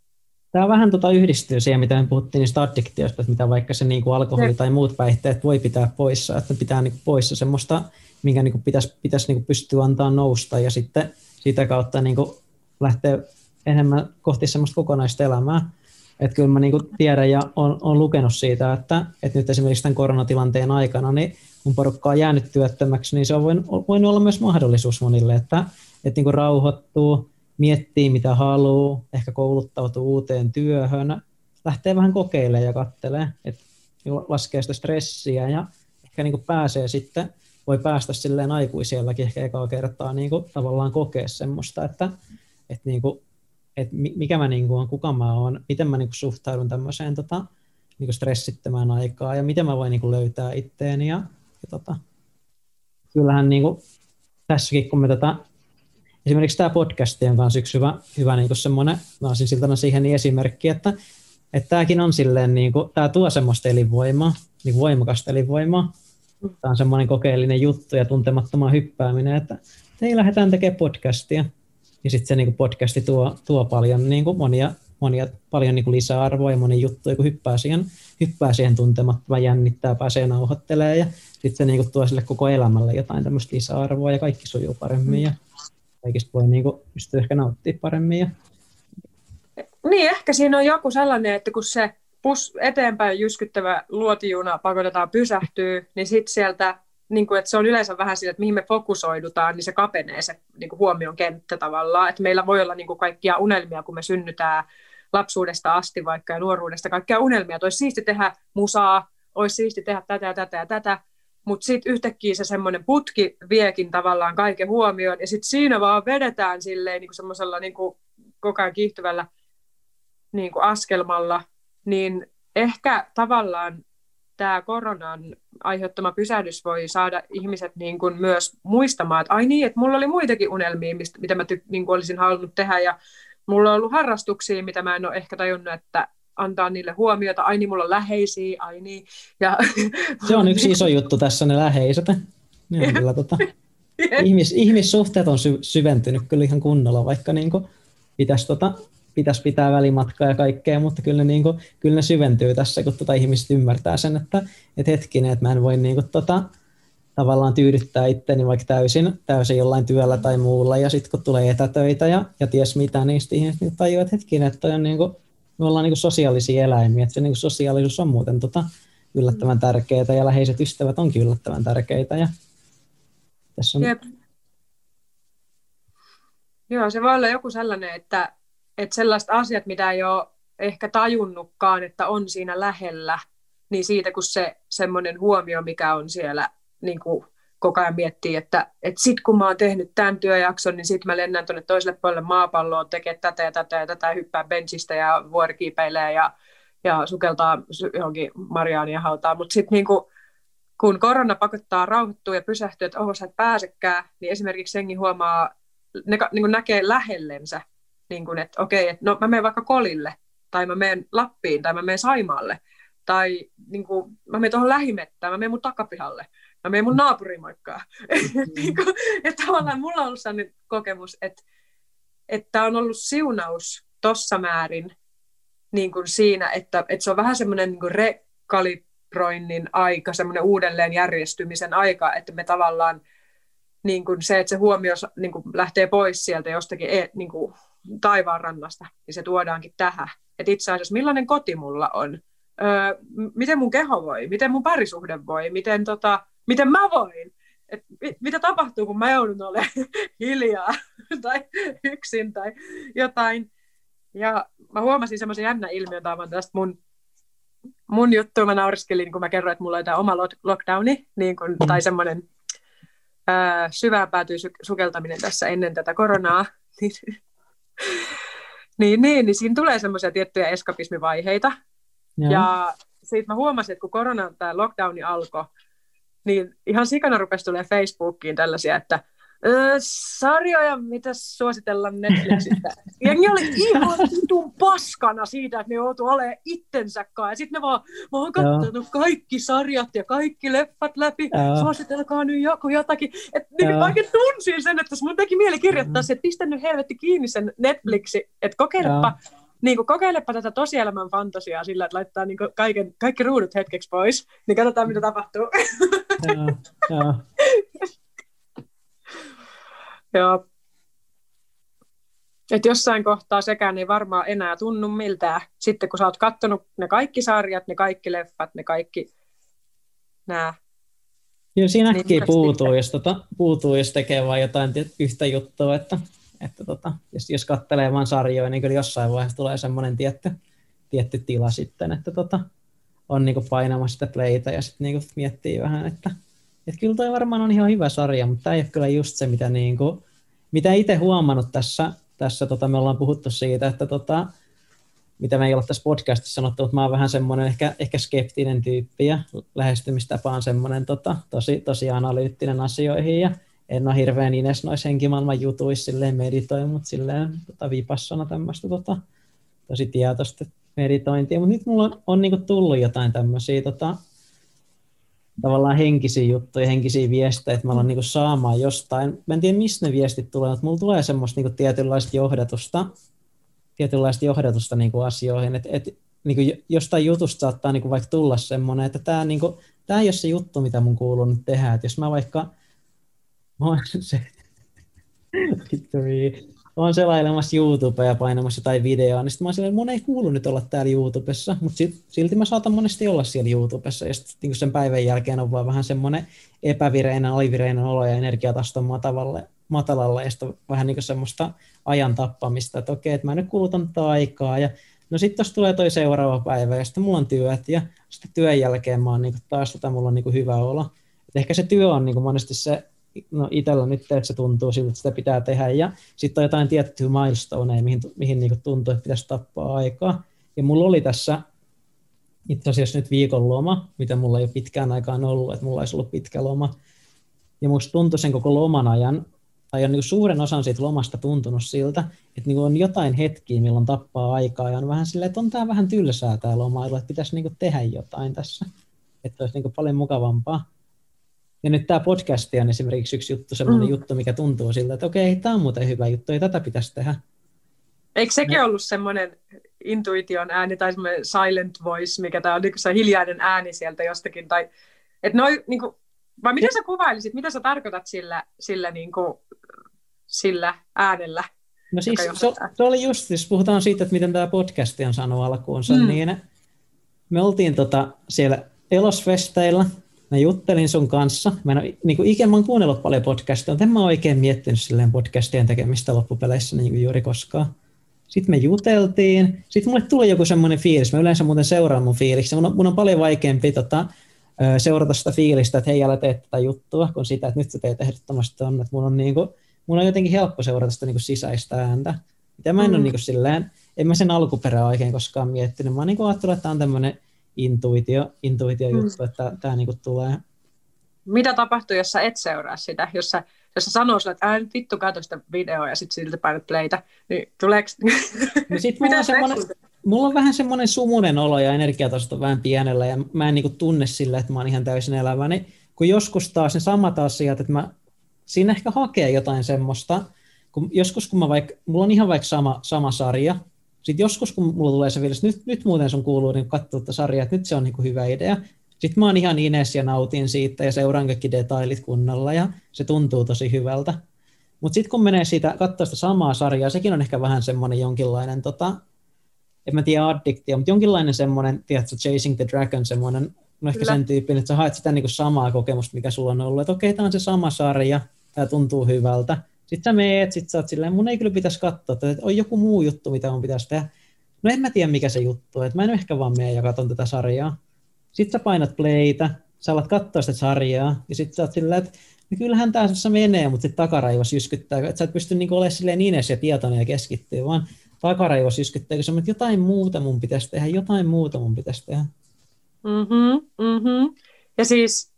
Tämä vähän tota yhdistyy siihen, mitä me puhuttiin niistä addiktioista, että mitä vaikka se niin kuin alkoholi se. tai muut päihteet voi pitää poissa, että pitää niin kuin poissa semmoista, minkä niin kuin pitäisi, pitäisi niin kuin pystyä antaa nousta ja sitten sitä kautta niin kuin lähteä enemmän kohti semmoista kokonaista elämää. Että kyllä mä niin kuin tiedän ja olen, olen lukenut siitä, että, että nyt esimerkiksi tämän koronatilanteen aikana niin on jäänyt työttömäksi, niin se on voinut, voinut olla myös mahdollisuus monille, että, että niin kuin rauhoittuu, miettii mitä haluaa, ehkä kouluttautuu uuteen työhön, lähtee vähän kokeilemaan ja kattelee, että laskee sitä stressiä ja ehkä niin kuin pääsee sitten, voi päästä silleen aikuisielläkin ehkä ekaa kertaa niin kuin tavallaan kokea semmoista, että, että, niin kuin, että mikä mä niin kuin on, kuka mä oon, miten mä niin kuin suhtaudun tämmöiseen tota, niin kuin stressittömään aikaa ja miten mä voin niin kuin löytää itteeni ja, ja tota, kyllähän niin kuin, tässäkin, kun me tätä esimerkiksi tämä podcast on kanssa yksi hyvä, hyvä niin semmoinen, siltä siihen niin esimerkki, että, että tämäkin on silleen, niin kuin, tämä tuo semmoista elinvoimaa, niin voimakasta elinvoimaa. Tämä on semmoinen kokeellinen juttu ja tuntemattoman hyppääminen, että ei lähdetään tekemään podcastia. Ja sitten se niin kuin podcasti tuo, tuo paljon niin kuin monia, monia, paljon niin kuin lisäarvoa ja monia juttuja, kun hyppää siihen, hyppää siihen tuntemattoman, jännittää, pääsee nauhoittelemaan ja sitten se niin kuin tuo sille koko elämälle jotain tämmöistä lisäarvoa ja kaikki sujuu paremmin. Ja kaikista voi niin kuin, pystyä ehkä nauttimaan paremmin. Ja... Niin, ehkä siinä on joku sellainen, että kun se pus eteenpäin jyskyttävä luotijuna pakotetaan pysähtyy, niin sitten sieltä, niin kuin, että se on yleensä vähän sillä, että mihin me fokusoidutaan, niin se kapenee se niin huomion kenttä tavallaan. Että meillä voi olla niin kuin kaikkia unelmia, kun me synnytään lapsuudesta asti vaikka ja nuoruudesta kaikkia unelmia. Että olisi siisti tehdä musaa, olisi siisti tehdä tätä ja tätä ja tätä, mutta sitten yhtäkkiä se semmoinen putki viekin tavallaan kaiken huomioon, ja sitten siinä vaan vedetään silleen niin semmoisella niin koko ajan kiihtyvällä niin kuin askelmalla, niin ehkä tavallaan tämä koronan aiheuttama pysähdys voi saada ihmiset niin kuin myös muistamaan, että ai niin, että mulla oli muitakin unelmia, mistä, mitä mä ty- niin kuin olisin halunnut tehdä, ja mulla on ollut harrastuksia, mitä mä en ole ehkä tajunnut, että antaa niille huomiota, ai niin, mulla on läheisiä, ai niin. Ja, se on yksi iso juttu tässä, ne läheiset. Ne on kyllä, tota, ihmis, ihmissuhteet on sy- syventynyt kyllä ihan kunnolla, vaikka niin kuin, pitäisi, tota, pitäisi pitää välimatkaa ja kaikkea, mutta kyllä ne, niin kuin, kyllä ne syventyy tässä, kun tota ihmiset ymmärtää sen, että, että hetkinen, että mä en voi niin kuin, tota, tavallaan tyydyttää itteni vaikka täysin, täysin jollain työllä tai muulla, ja sitten kun tulee etätöitä ja, ja ties mitä, niin sitten ihmiset niin tajuaa, että hetkinen, että on niin kuin, me ollaan niin sosiaalisia eläimiä, että se niin sosiaalisuus on muuten tota, yllättävän tärkeää ja läheiset ystävät onkin yllättävän tärkeitä. Ja tässä on... Jep. Joo, se voi olla joku sellainen, että, että sellaiset asiat, mitä ei ole ehkä tajunnutkaan, että on siinä lähellä, niin siitä kun se semmoinen huomio, mikä on siellä niin kuin koko ajan miettii, että, että sit kun mä oon tehnyt tämän työjakson, niin sitten mä lennän tuonne toiselle puolelle maapalloon, tekee tätä ja tätä ja tätä, hyppää benchistä ja vuorikiipeilee ja, ja sukeltaa johonkin Mariaania hautaan. Mutta sitten niinku, kun korona pakottaa rauhoittua ja pysähtyä, että oho, sä et pääsekään, niin esimerkiksi senkin huomaa ne niin näkee lähellensä, niin kuin, että okei, että no mä menen vaikka Kolille, tai mä menen Lappiin, tai mä menen Saimaalle, tai niin kuin, mä menen tuohon lähimettään, mä menen mun takapihalle, mä menen mun naapurimoikkaan. Mm. niin kuin, että tavallaan mulla on ollut sellainen kokemus, että että on ollut siunaus tossa määrin niin kuin siinä, että, että se on vähän semmoinen niin kuin rekalibroinnin aika, semmoinen uudelleen järjestymisen aika, että me tavallaan niin kuin se, että se huomio niin kuin lähtee pois sieltä jostakin e, niin kuin taivaan rannasta, niin se tuodaankin tähän. Että itse asiassa millainen koti mulla on, öö, miten mun keho voi, miten mun parisuhde voi, miten, tota, miten mä voin, Et mitä tapahtuu, kun mä joudun olemaan hiljaa tai yksin tai jotain. Ja mä huomasin semmoisen jännä ilmiön taavan tästä mun, mun juttu. Mä nauriskelin, kun mä kerroin, että mulla on tämä oma lockdowni, niin kun, tai semmoinen ää, syvään päätyy sukeltaminen tässä ennen tätä koronaa. niin, niin, niin siinä tulee semmoisia tiettyjä eskapismivaiheita. Ja, ja siitä mä huomasin, että kun korona, tämä lockdowni alkoi, niin ihan sikana rupesi tulee Facebookiin tällaisia, että Öö, sarjoja, mitä suositellaan Netflixistä. Jengi oli ihan vitun paskana siitä, että ne joutuu olemaan itsensä kanssa. Ja sitten ne vaan, mä oon katsonut kaikki sarjat ja kaikki leffat läpi. Joo. Suositelkaa nyt joku jotakin. Et niin oikein tunsin sen, että mun teki mieli kirjoittaa se, että pistä nyt helvetti kiinni sen Netflixi. Että kokeilepa, niin kuin, kokeilepa tätä tosielämän fantasiaa sillä, että laittaa niin kuin, kaiken, kaikki ruudut hetkeksi pois. Niin katsotaan, mitä tapahtuu. Joo, joo. Joo. Et jossain kohtaa sekään ei varmaan enää tunnu miltään. Sitten kun sä oot kattonut ne kaikki sarjat, ne kaikki leffat, ne kaikki nämä. Joo, siinä niin puutuu, jos, tota, puutuu, jos tekee vain jotain yhtä juttua, että, että tota, jos, jos kattelee vain sarjoja, niin kyllä jossain vaiheessa tulee semmoinen tietty, tietty tila sitten, että tota, on niinku painamassa sitä playtä ja sitten niinku miettii vähän, että et kyllä toi varmaan on ihan hyvä sarja, mutta tämä ei ole kyllä just se, mitä, niinku, mitä itse huomannut tässä, tässä tota, me ollaan puhuttu siitä, että tota, mitä me ei ole tässä podcastissa sanottu, mutta mä oon vähän semmoinen ehkä, ehkä skeptinen tyyppi ja lähestymistapa on semmoinen tota, tosi, tosi analyyttinen asioihin ja en ole hirveän ines noissa henkimaailman jutuissa silleen meditoi, mutta silleen tota, vipassana tämmöistä tota, tosi tietoista meditointia, mutta nyt mulla on, on niinku tullut jotain tämmöisiä tota, tavallaan henkisiä juttuja, henkisiä viestejä, että mä alan niinku saamaan jostain. Mä en tiedä, mistä ne viestit tulee, mutta mulla tulee semmoista niinku tietynlaista johdatusta, tietynlaista johdatusta niinku asioihin, että et, niinku jostain jutusta saattaa niinku vaikka tulla semmoinen, että tämä niinku, tää ei ole se juttu, mitä mun kuuluu nyt tehdä, että jos mä vaikka, mä se, Victory on selailemassa YouTubea ja painamassa jotain videoa, niin sitten mä oon silleen, mun ei kuulu nyt olla täällä YouTubessa, mutta silti mä saatan monesti olla siellä YouTubessa, ja sitten niin sen päivän jälkeen on vaan vähän semmoinen epävireinen, alivireinen olo ja energiatasto on matalalle, matalalla, ja sitten vähän niin semmoista ajan tappamista, että okei, että mä nyt kulutan tätä aikaa, ja no sitten tuossa tulee toi seuraava päivä, ja sitten mulla on työt, ja sitten työn jälkeen mä oon niin taas tätä, mulla on niin hyvä olo. Et ehkä se työ on niin monesti se no itsellä nyt, se tuntuu siltä, että sitä pitää tehdä, ja sitten on jotain tiettyjä milestoneja, mihin, mihin niin tuntuu, että pitäisi tappaa aikaa. Ja mulla oli tässä itse asiassa nyt viikon loma, mitä mulla ei ole pitkään aikaan ollut, että mulla olisi ollut pitkä loma. Ja musta tuntui sen koko loman ajan, tai on niin suuren osan siitä lomasta tuntunut siltä, että niin on jotain hetkiä, milloin tappaa aikaa, ja on vähän silleen, että on tämä vähän tylsää tämä lomailu, että pitäisi niin tehdä jotain tässä, että olisi niin paljon mukavampaa. Ja nyt tämä podcast on esimerkiksi yksi juttu, sellainen mm. juttu, mikä tuntuu siltä, että okei, tämä on muuten hyvä juttu, ja tätä pitäisi tehdä. Eikö sekin no. ollut semmoinen intuition ääni tai semmoinen silent voice, mikä tämä on niin se hiljainen ääni sieltä jostakin, tai että noi, niin kuin, vai miten sä kuvailisit, mitä sä tarkoitat sillä, sillä, niin kuin, sillä äänellä? No siis se, se oli just, jos puhutaan siitä, että miten tämä podcast on saanut alkuunsa, mm. niin me oltiin tota siellä Elosfesteillä, mä juttelin sun kanssa. Mä en ole niin kuin, ikinä mä oon kuunnellut paljon podcastia, mutta en mä oikein miettinyt silleen podcastien tekemistä loppupeleissä niin kuin juuri koskaan. Sitten me juteltiin. Sitten mulle tuli joku semmoinen fiilis. Mä yleensä muuten seuraan mun fiiliksi. Mun on, mun on paljon vaikeampi tota, seurata sitä fiilistä, että hei, älä tee tätä juttua, kun sitä, että nyt sä teet ehdottomasti ton. Että mun on, niin kuin, mun on jotenkin helppo seurata sitä niin kuin sisäistä ääntä. Mitä mä en mm. ole niin kuin, silleen, en mä sen alkuperää oikein koskaan miettinyt. Mä niin kuin että tämä on tämmöinen intuitio, intuitio mm. juttu, että tämä niinku tulee. Mitä tapahtuu, jos sä et seuraa sitä, jos sä jos sä sanoo sulle, että älä nyt vittu katso sitä videoa ja sitten siltä painat playtä, niin tuleeko... No sit mulla, on semmoinen, mulla on vähän semmoinen sumunen olo ja energiatasot on vähän pienellä ja mä en niinku tunne sillä, että mä oon ihan täysin elävä, niin kun joskus taas ne samat asiat, että mä siinä ehkä hakee jotain semmoista, kun joskus kun mä vaikka, mulla on ihan vaikka sama, sama sarja, sitten joskus kun mulla tulee se fiilis, nyt, nyt muuten sun kuuluu niin katsoa tätä sarjaa, että nyt se on niin kuin hyvä idea, sitten mä oon ihan ines ja nautin siitä ja seuraan kaikki detailit kunnolla ja se tuntuu tosi hyvältä. Mutta sitten kun menee siitä katsoa sitä samaa sarjaa, sekin on ehkä vähän semmoinen jonkinlainen, tota, en mä tiedä addiktio, mutta jonkinlainen semmoinen, tiedätkö, Chasing the Dragon, semmoinen, no ehkä Kyllä. sen tyyppinen, että sä haet sitä niin kuin samaa kokemusta, mikä sulla on ollut, että okei, tämä on se sama sarja, tämä tuntuu hyvältä. Sitten sä meet, sit sä oot silleen, mun ei kyllä pitäisi katsoa, että on joku muu juttu, mitä mun pitäisi tehdä. No en mä tiedä, mikä se juttu on, että mä en ehkä vaan mene ja katson tätä sarjaa. Sitten sä painat playtä, sä alat katsoa sitä sarjaa, ja sitten sä oot silleen, että no kyllähän tämä menee, mutta sitten takaraivos jyskyttää, että sä et pysty niinku olemaan silleen niin edes ja tietoinen ja keskittyä, vaan takaraivos jyskyttää, kun sä että jotain muuta mun pitäisi tehdä, jotain muuta mun pitäisi tehdä. Mm-hmm, mm-hmm. Ja siis,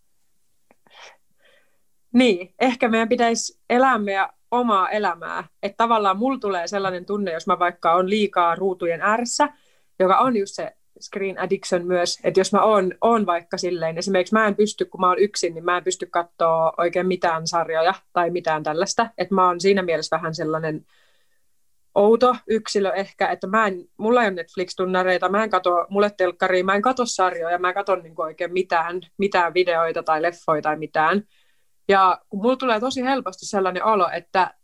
niin, ehkä meidän pitäisi elää meidän omaa elämää. Että tavallaan mulla tulee sellainen tunne, jos mä vaikka on liikaa ruutujen ääressä, joka on just se screen addiction myös, että jos mä oon, oon vaikka silleen, esimerkiksi mä en pysty, kun mä oon yksin, niin mä en pysty katsoa oikein mitään sarjoja tai mitään tällaista, että mä oon siinä mielessä vähän sellainen outo yksilö ehkä, että mä en, mulla ei ole Netflix-tunnareita, mä en kato, mulle telkkariin, mä en kato sarjoja, mä en kato niin oikein mitään, mitään videoita tai leffoja tai mitään. Ja kun mulla tulee tosi helposti sellainen olo, että,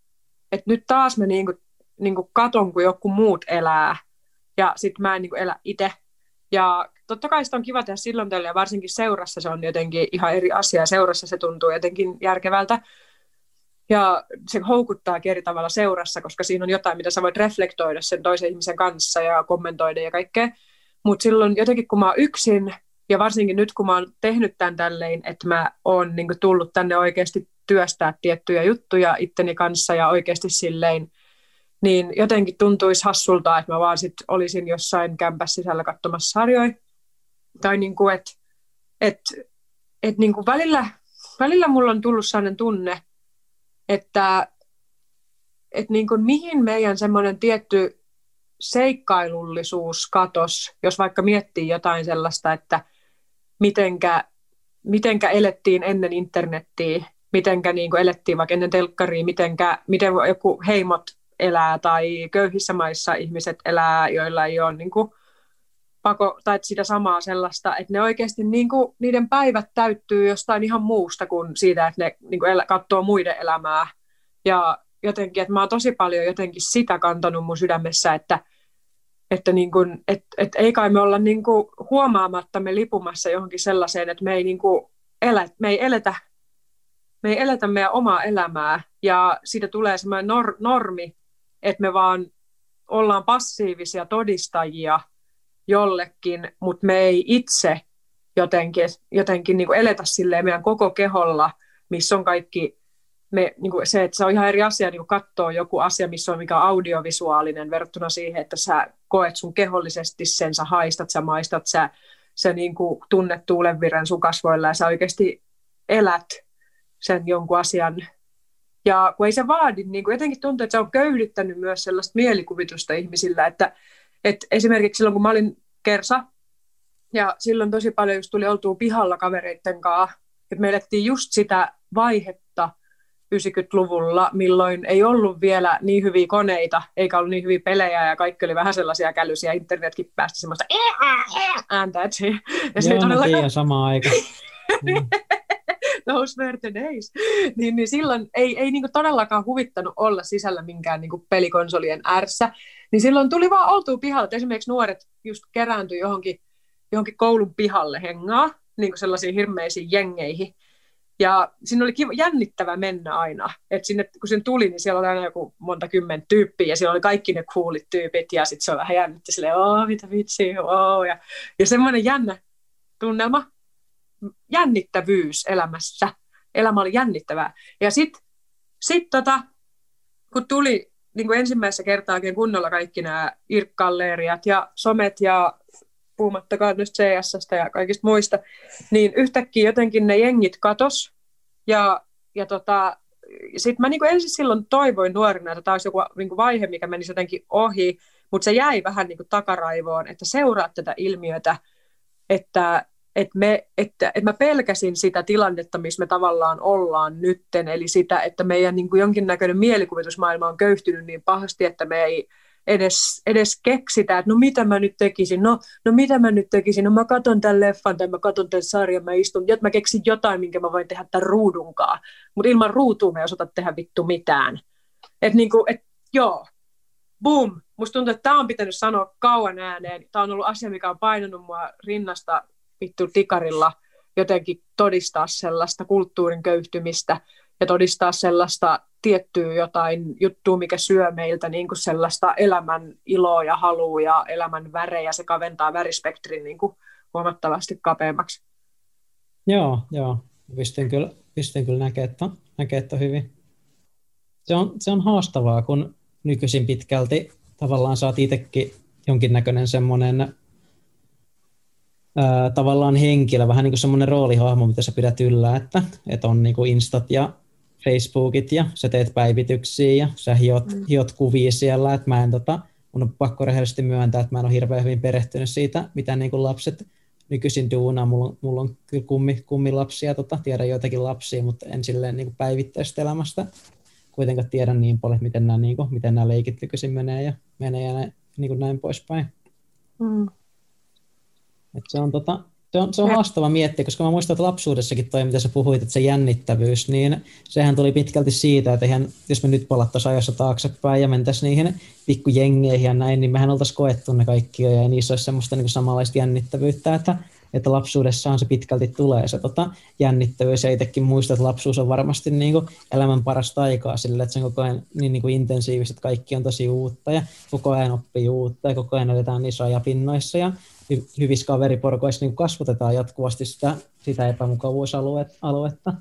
että nyt taas mä niin kuin, niin kuin katon, kun joku muut elää, ja sitten mä en niin kuin elä itse. Ja totta kai sitä on kiva tehdä silloin tällä, ja varsinkin seurassa se on jotenkin ihan eri asia. Seurassa se tuntuu jotenkin järkevältä. Ja se houkuttaa eri tavalla seurassa, koska siinä on jotain, mitä sä voit reflektoida sen toisen ihmisen kanssa ja kommentoida ja kaikkea. Mutta silloin jotenkin, kun mä oon yksin, ja varsinkin nyt, kun mä oon tehnyt tämän tälleen, että mä oon niin tullut tänne oikeasti työstää tiettyjä juttuja itteni kanssa ja oikeasti silleen, niin jotenkin tuntuisi hassulta, että mä vaan sit olisin jossain kämpässä sisällä katsomassa sarjoja. Tai niin kuin, että et, et niin kuin välillä, välillä mulla on tullut sellainen tunne, että et niin kuin mihin meidän semmoinen tietty seikkailullisuus katos, jos vaikka miettii jotain sellaista, että mitenkä, mitenkä elettiin ennen internettiä, mitenkä niin kuin elettiin vaikka ennen telkkaria, mitenkä, miten joku heimot elää tai köyhissä maissa ihmiset elää, joilla ei ole niin kuin pako, tai sitä samaa sellaista, että ne oikeasti niin kuin, niiden päivät täyttyy jostain ihan muusta kuin siitä, että ne niin kuin katsoo muiden elämää. Ja jotenkin, että mä oon tosi paljon jotenkin sitä kantanut mun sydämessä, että, että niin kuin, et, et ei kai me olla niin kuin huomaamatta me lipumassa johonkin sellaiseen, että me ei, niin kuin elä, me ei eletä me ei eletä meidän omaa elämää. Ja siitä tulee semmoinen nor- normi, että me vaan ollaan passiivisia todistajia jollekin, mutta me ei itse jotenkin, jotenkin niin kuin eletä silleen meidän koko keholla, missä on kaikki me, niin kuin se, että se on ihan eri asia niin katsoa joku asia, missä on mikä audiovisuaalinen verrattuna siihen, että sä koet sun kehollisesti sen, sä haistat, sä maistat, sä, sä niin kuin tunnet tuulenvirran sun kasvoilla ja sä oikeasti elät sen jonkun asian. Ja kun ei se vaadi, niin kuin jotenkin tuntuu, että se on köyhdyttänyt myös sellaista mielikuvitusta ihmisillä, että, että esimerkiksi silloin kun mä olin kersa, ja silloin tosi paljon just tuli oltua pihalla kavereitten kanssa, että me elettiin just sitä vaihetta 90-luvulla, milloin ei ollut vielä niin hyviä koneita, eikä ollut niin hyviä pelejä, ja kaikki oli vähän sellaisia kälysiä, internetkin päästi semmoista ääntä, että se, ja se Joo, ei todellakaan... samaan aikaan. Mm. Those were the days. Niin, niin silloin ei, ei niin todellakaan huvittanut olla sisällä minkään niin pelikonsolien ärssä. Niin silloin tuli vaan oltua pihalle. Esimerkiksi nuoret just kerääntyi johonkin, johonkin koulun pihalle hengaa, niin sellaisiin hirmeisiin jengeihin. Ja siinä oli kiva, jännittävä mennä aina. Et sinne, kun sen tuli, niin siellä oli aina joku monta kymmentä tyyppiä, ja siellä oli kaikki ne coolit tyypit, ja sitten se on vähän jännitti silleen, oo, mitä vitsi, oo. Ja, ja semmoinen jännä tunnelma, jännittävyys elämässä. Elämä oli jännittävää. Ja sitten sit tota, kun tuli niin kuin ensimmäisessä kertaakin kunnolla kaikki nämä irkkalleriat ja somet ja puhumattakaan nyt CS ja kaikista muista, niin yhtäkkiä jotenkin ne jengit katos. Ja, ja tota, sit mä niin ensin silloin toivoin nuorena, että tämä olisi joku niin vaihe, mikä menisi jotenkin ohi, mutta se jäi vähän niin kuin takaraivoon, että seuraat tätä ilmiötä, että, että, me, että, että mä pelkäsin sitä tilannetta, missä me tavallaan ollaan nytten, eli sitä, että meidän niin kuin jonkinnäköinen mielikuvitusmaailma on köyhtynyt niin pahasti, että me ei edes, edes keksitä, että no mitä mä nyt tekisin, no, no mitä mä nyt tekisin, no mä katon tämän leffan tai mä katon tämän sarjan, mä istun, jotta mä keksin jotain, minkä mä voin tehdä tämän ruudunkaan, mutta ilman ruutua me ei osata tehdä vittu mitään. Että niinku, et, joo, boom, musta tuntuu, että tämä on pitänyt sanoa kauan ääneen, tämä on ollut asia, mikä on painanut mua rinnasta vittu tikarilla, jotenkin todistaa sellaista kulttuurin köyhtymistä ja todistaa sellaista tiettyä jotain juttua, mikä syö meiltä niin kuin sellaista elämän iloa ja halua ja elämän värejä. Se kaventaa värispektrin niin kuin huomattavasti kapeammaksi. Joo, joo. Pystyn kyllä, pystyn kyllä näkemään, näkemään, hyvin. Se on, se on haastavaa, kun nykyisin pitkälti tavallaan saat itsekin jonkinnäköinen semmoinen ää, tavallaan henkilö, vähän niin kuin semmoinen roolihahmo, mitä sä pidät yllä, että, että on niin kuin Instat ja Facebookit ja sä teet päivityksiä ja sä hiot, mm. hiot kuvia siellä, että mä en tota, mun on pakko rehellisesti myöntää, että mä en ole hirveän hyvin perehtynyt siitä, mitä niin kuin lapset nykyisin duunaa. Mulla, mulla on kyllä kummi, kummi lapsia, tota, tiedän joitakin lapsia, mutta en silleen niin päivittäistä elämästä kuitenkaan tiedä niin paljon, miten nämä, niin kuin, miten nämä leikit nykyisin menee ja, menee ja näin, niin kuin näin poispäin. Mm. Et se on, tota, se on, se on haastava miettiä, koska mä muistan, että lapsuudessakin toi, mitä sä puhuit, että se jännittävyys, niin sehän tuli pitkälti siitä, että eihän, jos me nyt palattaisiin ajassa taaksepäin ja mentäisiin niihin pikkujengeihin ja näin, niin mehän oltaisiin koettu ne kaikki ja niissä olisi semmoista niin samanlaista jännittävyyttä, että, että lapsuudessaan se pitkälti tulee se tota, jännittävyys ja itsekin muistat, että lapsuus on varmasti niin kuin elämän parasta aikaa sille, että se on koko ajan niin, niin kuin intensiivistä, että kaikki on tosi uutta ja koko ajan oppii uutta ja koko ajan otetaan niissä rajapinnoissa ja hyvissä kaveriporkoissa niin kasvatetaan jatkuvasti sitä, sitä epämukavuusaluetta.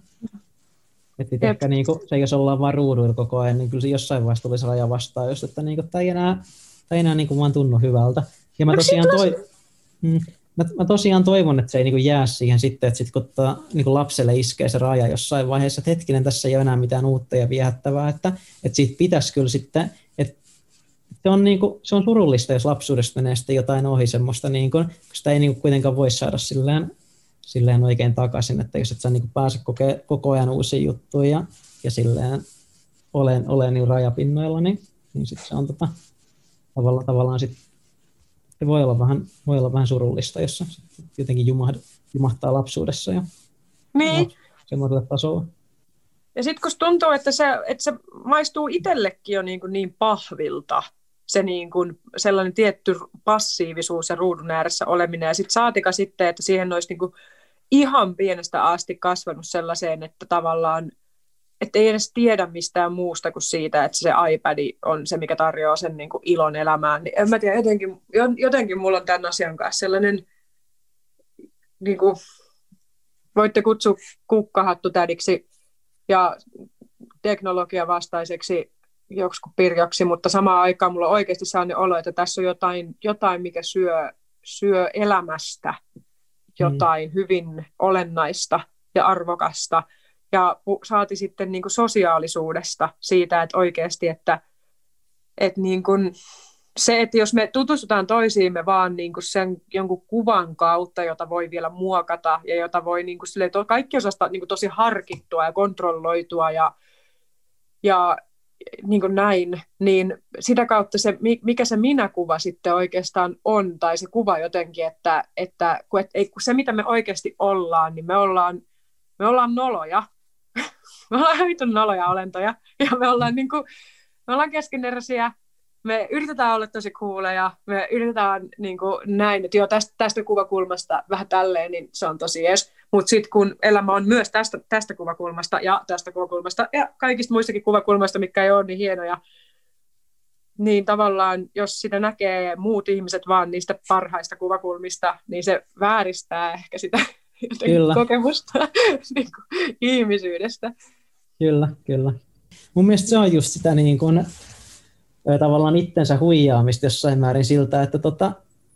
Että ehkä niin kuin, se, jos ollaan vaan ruuduilla koko ajan, niin kyllä se jossain vaiheessa tulisi raja vastaan, jos että niin kuin, tämä ei enää, tämä ei enää niin kuin vaan tunnu hyvältä. Ja mä tosiaan, toi, mm, mä, mä tosiaan toivon, että se ei niin kuin jää siihen sitten, että sit, kun ta, niin kuin lapselle iskee se raja jossain vaiheessa, että hetkinen, tässä ei ole enää mitään uutta ja viehättävää, että, että siitä pitäisi kyllä sitten se on, niin kuin, se on surullista, jos lapsuudesta menee sitten jotain ohi semmoista, niin kuin, kun sitä ei niin kuin kuitenkaan voi saada silleen, silleen oikein takaisin, että jos et sä niin kuin pääse koke, koko ajan uusia juttuja ja, ja silleen olen, olen niin rajapinnoilla, niin, niin sitten se on tota, tavalla, tavallaan sit, se voi olla vähän, voi olla vähän surullista, jos jotenkin jumahd, jumahtaa lapsuudessa ja niin. semmoiselle tasolle. Ja sitten kun tuntuu, että se, että se maistuu itsellekin jo niin, kuin niin pahvilta, se niin kuin sellainen tietty passiivisuus ja ruudun ääressä oleminen. Ja sitten saatika sitten, että siihen olisi niin kuin ihan pienestä asti kasvanut sellaiseen, että tavallaan että ei edes tiedä mistään muusta kuin siitä, että se iPad on se, mikä tarjoaa sen niin kuin ilon elämään. Niin en mä tiedä, jotenkin, jotenkin mulla on tämän asian kanssa sellainen, niin kuin, voitte kutsua kukkahattutädiksi ja teknologia vastaiseksi joksikin pirjoksi, mutta samaan aikaan mulla on oikeasti sellainen olo, että tässä on jotain, jotain mikä syö, syö elämästä jotain mm. hyvin olennaista ja arvokasta. Ja saati sitten niin kuin sosiaalisuudesta siitä, että oikeasti, että, että niin kuin se, että jos me tutustutaan toisiimme vaan niin kuin sen jonkun kuvan kautta, jota voi vielä muokata ja jota voi niin kuin silleen, kaikki osasta niin kuin tosi harkittua ja kontrolloitua ja, ja niin kuin näin, niin sitä kautta se, mikä se minäkuva sitten oikeastaan on, tai se kuva jotenkin, että, että kun, et, kun se mitä me oikeasti ollaan, niin me ollaan, me ollaan noloja, me ollaan hyvin noloja olentoja, ja me ollaan, niin kuin, me ollaan keskeneräisiä, me yritetään olla tosi kuuleja, me yritetään niin kuin näin, että joo, tästä, tästä kuvakulmasta vähän tälleen, niin se on tosi ees. Mutta sitten kun elämä on myös tästä, tästä kuvakulmasta ja tästä kuvakulmasta ja kaikista muistakin kuvakulmasta, mikä ei ole niin hienoja, niin tavallaan jos sitä näkee muut ihmiset vaan niistä parhaista kuvakulmista, niin se vääristää ehkä sitä kyllä. kokemusta niin kuin, ihmisyydestä. Kyllä, kyllä. Mun mielestä se on just sitä niin kuin, tavallaan itsensä huijaamista jossain määrin siltä, että tota,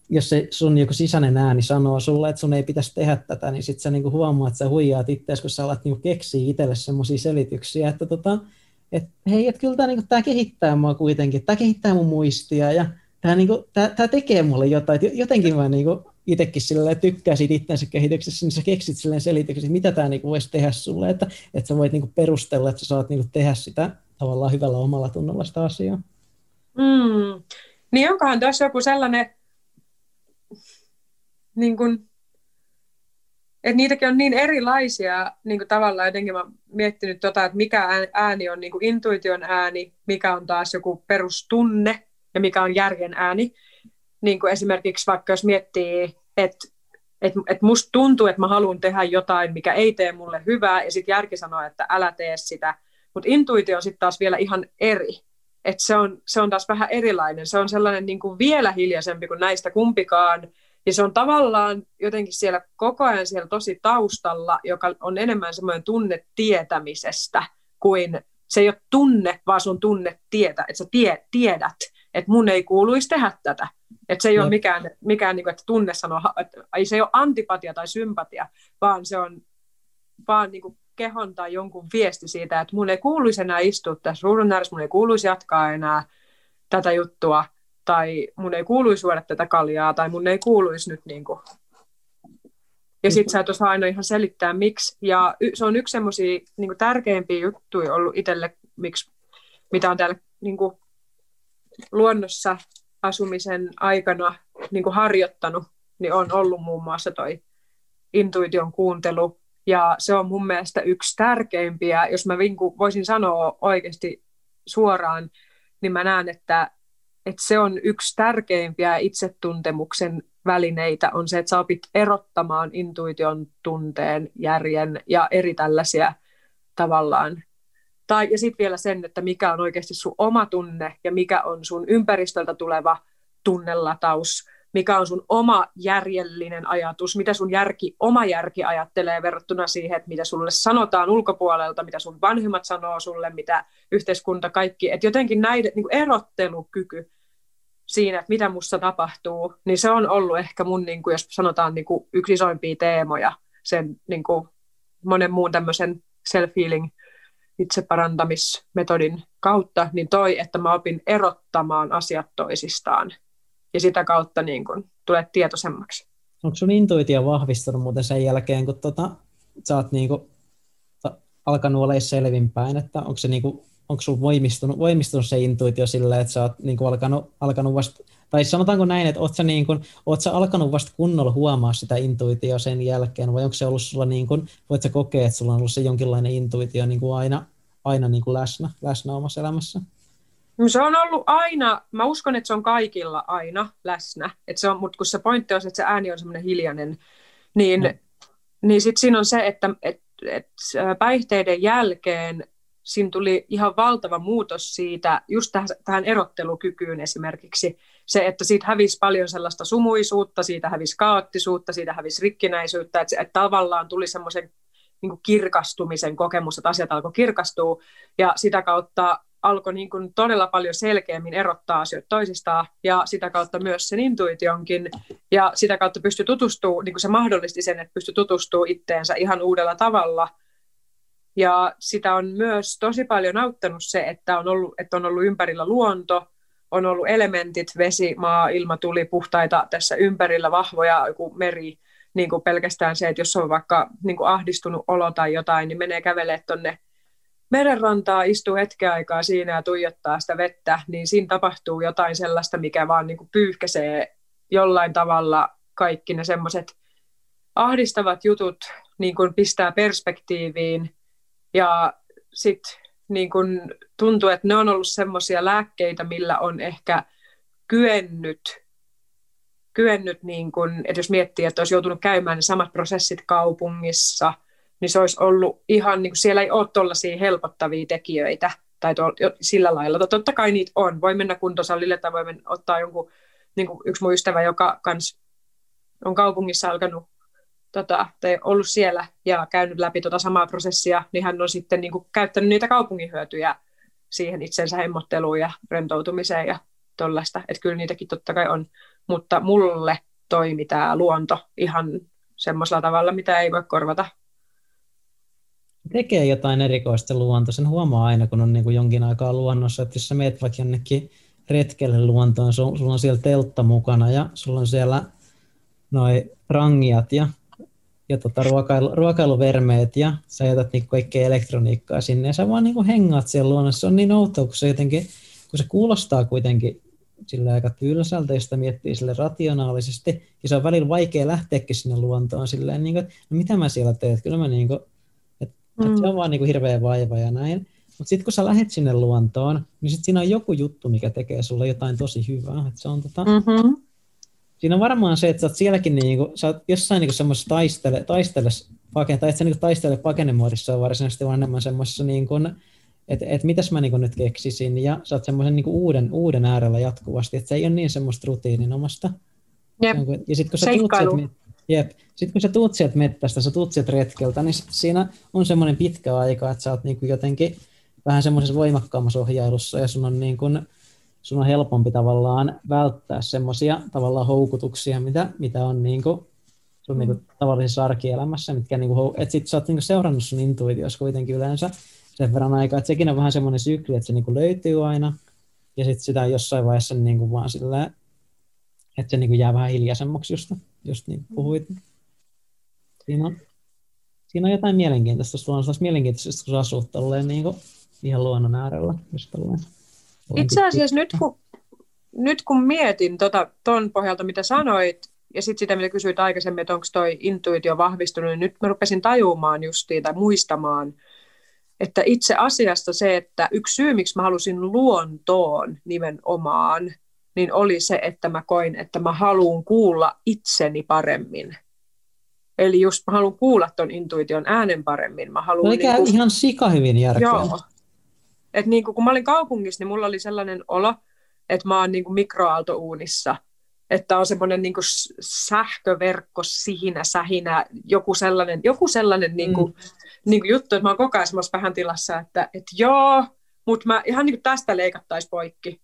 jos se sun joku sisäinen ääni sanoo sulle, että sun ei pitäisi tehdä tätä, niin sitten sä niinku huomaat, että sä huijaat itseäsi, kun sä alat niinku keksiä itselle semmoisia selityksiä, että tota, että hei, että kyllä tämä niinku, tää kehittää mua kuitenkin, tämä kehittää mun muistia ja tämä niinku, tää, tää tekee mulle jotain, jotenkin mä niinku, itsekin silleen tykkää siitä itsensä kehityksessä, niin sä keksit silleen selityksen, mitä tämä niinku voisi tehdä sulle, että, että sä voit niinku perustella, että sä saat niinku tehdä sitä tavallaan hyvällä omalla tunnolla sitä asiaa. Mm. Niin onkohan tuossa joku sellainen, niin kuin, että niitäkin on niin erilaisia niin kuin tavallaan jotenkin mä miettinyt tota, että mikä ääni on niin intuition ääni, mikä on taas joku perustunne ja mikä on järjen ääni. Niin kuin esimerkiksi vaikka jos miettii, että et, et musta tuntuu, että mä haluan tehdä jotain, mikä ei tee mulle hyvää, ja sitten järki sanoo, että älä tee sitä. Mutta intuitio on sitten taas vielä ihan eri. Et se, on, se on taas vähän erilainen. Se on sellainen niin kuin vielä hiljaisempi kuin näistä kumpikaan. Ja se on tavallaan jotenkin siellä koko ajan siellä tosi taustalla, joka on enemmän semmoinen tunne tietämisestä kuin se ei ole tunne, vaan sun tunne tietä, että sä tie, tiedät, että mun ei kuuluisi tehdä tätä. Että se ei no. ole mikään, mikään niin kuin, että tunne sanoo, että ei se ei ole antipatia tai sympatia, vaan se on vaan niin kuin kehon tai jonkun viesti siitä, että mun ei kuuluisi enää istua tässä ruudun ääressä, mun ei kuuluisi jatkaa enää tätä juttua, tai mun ei kuuluisi suoda tätä kaljaa, tai mun ei kuuluisi nyt niin kuin. Ja sit sä et osaa aina ihan selittää, miksi. Ja se on yksi semmoisia niin tärkeimpiä juttuja ollut itselle, miksi, mitä on täällä niin kuin, luonnossa asumisen aikana niin kuin harjoittanut, niin on ollut muun muassa toi intuition kuuntelu. Ja se on mun mielestä yksi tärkeimpiä, jos mä vinku, voisin sanoa oikeasti suoraan, niin mä näen, että, että se on yksi tärkeimpiä itsetuntemuksen välineitä, on se, että sä opit erottamaan intuition tunteen, järjen ja eri tällaisia tavallaan tai, ja sitten vielä sen, että mikä on oikeasti sun oma tunne ja mikä on sun ympäristöltä tuleva tunnelataus, mikä on sun oma järjellinen ajatus, mitä sun järki, oma järki ajattelee verrattuna siihen, että mitä sulle sanotaan ulkopuolelta, mitä sun vanhemmat sanoo sulle, mitä yhteiskunta kaikki, että jotenkin näiden niin erottelukyky siinä, että mitä musta tapahtuu, niin se on ollut ehkä mun, niin kuin, jos sanotaan niin kuin yksi isoimpia teemoja sen niin kuin monen muun tämmöisen self-healing itseparantamismetodin kautta, niin toi, että mä opin erottamaan asiat toisistaan ja sitä kautta niin kun, tulet tietoisemmaksi. Onko sun intuitio vahvistunut muuten sen jälkeen, kun tota, sä oot niin kun, ta, alkanut olla selvinpäin, että onko se niin kun, onko sulla voimistunut, voimistunut se intuitio silleen, että sä oot niin alkanut, alkanut vasta, tai sanotaanko näin, että oot sä, niin kun, oot sä alkanut vasta kunnolla huomaa sitä intuitio sen jälkeen, vai onko se ollut sulla niin kun, voit sä kokea, että sulla on ollut se jonkinlainen intuitio niin kuin aina, aina niin kuin läsnä, läsnä omassa elämässä? No se on ollut aina, mä uskon, että se on kaikilla aina läsnä, että se on, mutta kun se pointti on että se ääni on semmoinen hiljainen, niin, no. niin sitten siinä on se, että et, et päihteiden jälkeen siinä tuli ihan valtava muutos siitä, just tähän, tähän erottelukykyyn esimerkiksi, se, että siitä hävisi paljon sellaista sumuisuutta, siitä hävisi kaoottisuutta, siitä hävisi rikkinäisyyttä, että, että tavallaan tuli semmoisen niin kirkastumisen kokemus, että asiat alkoi kirkastua, ja sitä kautta alkoi niin kuin todella paljon selkeämmin erottaa asioita toisistaan, ja sitä kautta myös sen intuitionkin, ja sitä kautta pystyi tutustumaan, niin kuin se mahdollisti sen, että pystyi tutustumaan itteensä ihan uudella tavalla, ja sitä on myös tosi paljon auttanut se, että on ollut, että on ollut ympärillä luonto, on ollut elementit, vesi, maa, ilma, tuli puhtaita tässä ympärillä, vahvoja, joku meri, niin kuin pelkästään se, että jos on vaikka niin kuin ahdistunut olo tai jotain, niin menee kävelee tuonne merenrantaa, istuu hetken aikaa siinä ja tuijottaa sitä vettä, niin siinä tapahtuu jotain sellaista, mikä vaan niin kuin pyyhkäsee jollain tavalla kaikki ne semmoiset ahdistavat jutut niin kuin pistää perspektiiviin. Ja sitten niin kuin tuntuu, että ne on ollut semmoisia lääkkeitä, millä on ehkä kyennyt kyennyt, niin kun, että jos miettii, että olisi joutunut käymään ne samat prosessit kaupungissa, niin se olisi ollut ihan, niin kuin siellä ei ole tuollaisia helpottavia tekijöitä, tai to, sillä lailla. Totta kai niitä on. Voi mennä kuntosalille tai voi mennä, ottaa jonkun, niin kuin yksi mun ystävä, joka kans on kaupungissa alkanut tota, tai ollut siellä ja käynyt läpi tota samaa prosessia, niin hän on sitten niin kuin, käyttänyt niitä kaupungin hyötyjä siihen itsensä hemmotteluun ja rentoutumiseen ja tuollaista. Että kyllä niitäkin totta kai on mutta mulle toimi tämä luonto ihan semmoisella tavalla, mitä ei voi korvata. tekee jotain erikoista luonto. Sen huomaa aina, kun on niin kuin jonkin aikaa luonnossa, että jos sä meet vaikka jonnekin retkelle luontoon, sulla on siellä teltta mukana ja sulla on siellä noin rangiat ja, ja tota, ruokailu, ruokailuvermeet ja sä jätät niin kaikkea elektroniikkaa sinne ja sä vaan niin hengaat siellä luonnossa. Se on niin outoa, kun se jotenkin, kun se kuulostaa kuitenkin sillä aika tylsältä, jos sitä miettii sille rationaalisesti, ja se on välillä vaikea lähteäkin sinne luontoon silleen, niin kuin, no mitä mä siellä teet, kyllä mä niin kuin, että, mm. että se on vaan niin kuin hirveä vaiva ja näin. Mutta sitten kun sä lähet sinne luontoon, niin sitten siinä on joku juttu, mikä tekee sulle jotain tosi hyvää. Et se on tota, mm-hmm. Siinä on varmaan se, että sä oot sielläkin niin kuin, sä oot jossain niin semmoisessa taistele, taistele pakene, tai et sä niin taistele pakenemuodissa varsinaisesti, vaan enemmän semmoisessa niin kuin, että et mitäs mä niin nyt keksisin, ja sä oot semmoisen niin uuden, uuden äärellä jatkuvasti, että se ei ole niin semmoista rutiininomasta. Jep. Ja sitten kun sä tuut sieltä, jep. Sit kun sä tuut sieltä mettästä, sä tuut sieltä retkeltä, niin siinä on semmoinen pitkä aika, että sä oot niin jotenkin vähän semmoisessa voimakkaammassa ohjailussa, ja sun on, niin kuin, sun on helpompi tavallaan välttää semmoisia tavallaan houkutuksia, mitä, mitä on niin kuin, sun niin kuin, tavallisessa arkielämässä, mitkä niin kuin, että sit sä oot niin kuin seurannut sun intuitiossa kuitenkin yleensä, sen verran aikaa, että sekin on vähän semmoinen sykli, että se niin kuin löytyy aina, ja sitten sitä jossain vaiheessa niin kuin vaan sillä, että se niin kuin jää vähän hiljaisemmaksi, just, just niin puhuit. Siinä on, siinä on jotain mielenkiintoista, sulla on mielenkiintoista, kun sä asut tolleen niin kuin ihan luonnon äärellä. Just tolleen. Itse asiassa nyt kun, nyt kun mietin tuota, ton pohjalta, mitä sanoit, ja sitten sitä, mitä kysyit aikaisemmin, että onko toi intuitio vahvistunut, niin nyt mä rupesin tajumaan justiin tai muistamaan, että itse asiassa se, että yksi syy, miksi mä halusin luontoon nimenomaan, niin oli se, että mä koin, että mä haluan kuulla itseni paremmin. Eli just mä haluan kuulla ton intuition äänen paremmin. Mä haluan, no, niin kuin, ihan sika hyvin järkeä. Joo. Et niin kuin, kun mä olin kaupungissa, niin mulla oli sellainen olo, että mä oon niin kuin mikroaaltouunissa. Että on semmoinen niin kuin sähköverkko siinä, sähinä, joku sellainen, joku sellainen niin kuin, mm niin kuin juttu, että mä oon koko ajan semmoisessa vähän tilassa, että, että joo, mutta mä ihan niin kuin tästä leikattaisi poikki.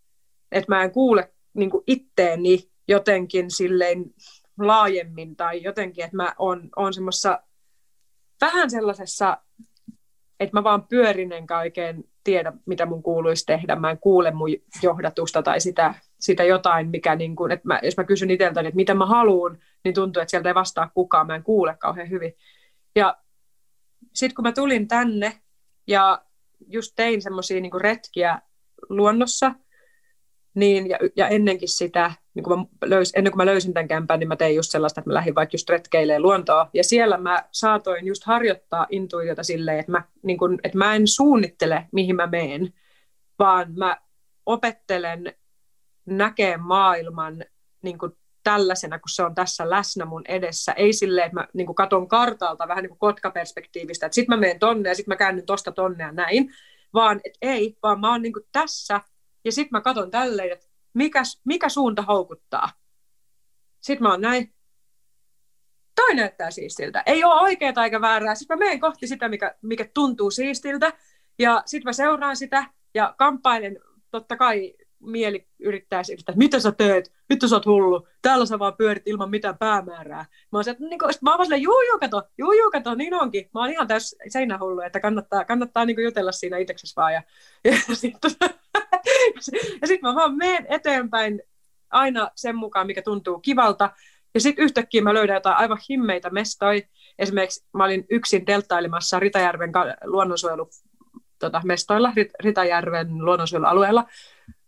Että mä en kuule niin kuin itteeni jotenkin silleen laajemmin tai jotenkin, että mä oon, oon semmoisessa vähän sellaisessa, että mä vaan pyörin enkä oikein tiedä, mitä mun kuuluisi tehdä. Mä en kuule mun johdatusta tai sitä, sitä jotain, mikä niin kuin, että mä, jos mä kysyn itseltäni, että mitä mä haluan, niin tuntuu, että sieltä ei vastaa kukaan. Mä en kuule kauhean hyvin. Ja sitten kun mä tulin tänne ja just tein semmoisia niin retkiä luonnossa, niin, ja, ja ennenkin sitä, niin kun mä löys, ennen kuin mä löysin tämän kämpän, niin mä tein just sellaista, että mä lähdin vaikka just retkeilemään luontoa. Ja siellä mä saatoin just harjoittaa intuitiota silleen, että mä, niin kun, että mä en suunnittele, mihin mä meen, vaan mä opettelen näkee maailman niin kuin tällaisena, kun se on tässä läsnä mun edessä. Ei silleen, että mä niin katon kartalta vähän niin kuin kotkaperspektiivistä, että sitten mä menen tonne ja sitten mä käännyn tosta tonne ja näin, vaan et ei, vaan mä oon niin tässä ja sitten mä katon tälleen, että mikä, mikä suunta houkuttaa. Sitten mä oon näin, toi näyttää siistiltä. Ei ole oikeaa eikä väärää. Sitten mä menen kohti sitä, mikä, mikä tuntuu siistiltä. Ja sitten mä seuraan sitä ja kamppailen totta kai mieli yrittää että mitä sä teet, vittu sä oot hullu, täällä sä vaan pyörit ilman mitään päämäärää. Mä oon, että, niin kuin, mä oon silleen, juu, juu, kato, juu, juu, kato, niin onkin. Mä oon ihan täys seinähullu, että kannattaa, kannattaa niin jutella siinä itseksessä vaan. Ja, ja sitten ja sit mä vaan menen eteenpäin aina sen mukaan, mikä tuntuu kivalta. Ja sitten yhtäkkiä mä löydän jotain aivan himmeitä mestoja. Esimerkiksi mä olin yksin telttailemassa Ritajärven luonnonsuojelu tota, mestoilla Ritajärven luonnonsuojelualueella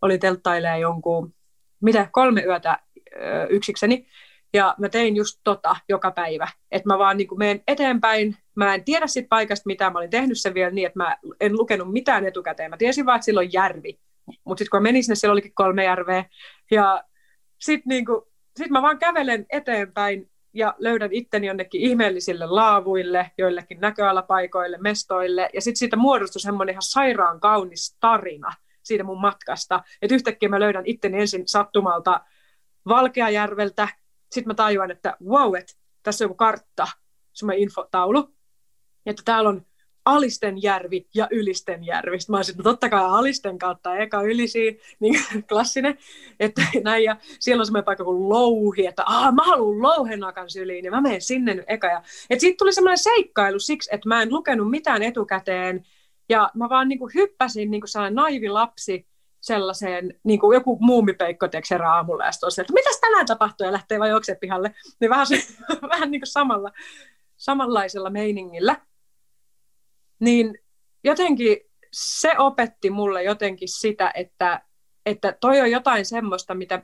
oli telttailee jonkun, mitä, kolme yötä ö, yksikseni. Ja mä tein just tota joka päivä, että mä vaan niin menen eteenpäin. Mä en tiedä siitä paikasta mitään, mä olin tehnyt sen vielä niin, että mä en lukenut mitään etukäteen. Mä tiesin vaan, että sillä on järvi. Mutta sitten kun mä menin sinne, siellä olikin kolme järveä. Ja sitten niin sit mä vaan kävelen eteenpäin ja löydän itteni jonnekin ihmeellisille laavuille, joillekin näköalapaikoille, mestoille. Ja sitten siitä muodostui semmoinen ihan sairaan kaunis tarina siitä mun matkasta. Että yhtäkkiä mä löydän itteni ensin sattumalta Valkeajärveltä, sitten mä tajuan, että wow, että tässä on joku kartta, semmoinen infotaulu, että täällä on Alistenjärvi ja Ylistenjärvi. Sitten mä olisin, no totta kai Alisten kautta eka ylisiin, niin klassinen. Että näin, ja siellä on semmoinen paikka kuin Louhi, että Aa, mä haluan Louhenakan syliin, ja mä menen sinne nyt eka. Ja, että siitä tuli semmoinen seikkailu siksi, että mä en lukenut mitään etukäteen, ja mä vaan niin kuin hyppäsin niin kuin sellainen naivi lapsi sellaiseen, niin kuin joku muumipeikko herää aamulla ja sitten että mitäs tänään tapahtuu ja lähtee vai juoksee pihalle. Niin vähän, se, vähän niin kuin samalla, samanlaisella meiningillä. Niin jotenkin se opetti mulle jotenkin sitä, että, että toi on jotain semmoista, mitä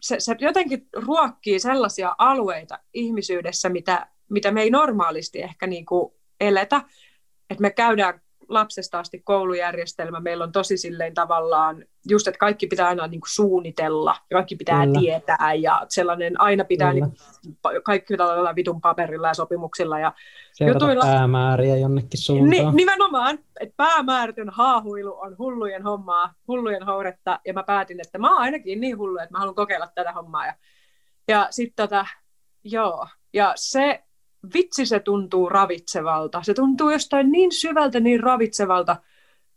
se, se jotenkin ruokkii sellaisia alueita ihmisyydessä, mitä, mitä me ei normaalisti ehkä niin kuin eletä. Että me käydään lapsesta asti koulujärjestelmä, meillä on tosi silleen tavallaan, just että kaikki pitää aina niin kuin suunnitella, ja kaikki pitää Kyllä. tietää, ja sellainen aina pitää, niin kuin, kaikki pitää olla vitun paperilla ja sopimuksilla, ja Seurata jutuilla. päämääriä jonnekin suuntaan. Ni, nimenomaan, että päämäärätyn haahuilu on hullujen hommaa, hullujen houretta, ja mä päätin, että mä oon ainakin niin hullu, että mä haluan kokeilla tätä hommaa, ja, ja sitten tota, joo, ja se vitsi se tuntuu ravitsevalta. Se tuntuu jostain niin syvältä niin ravitsevalta,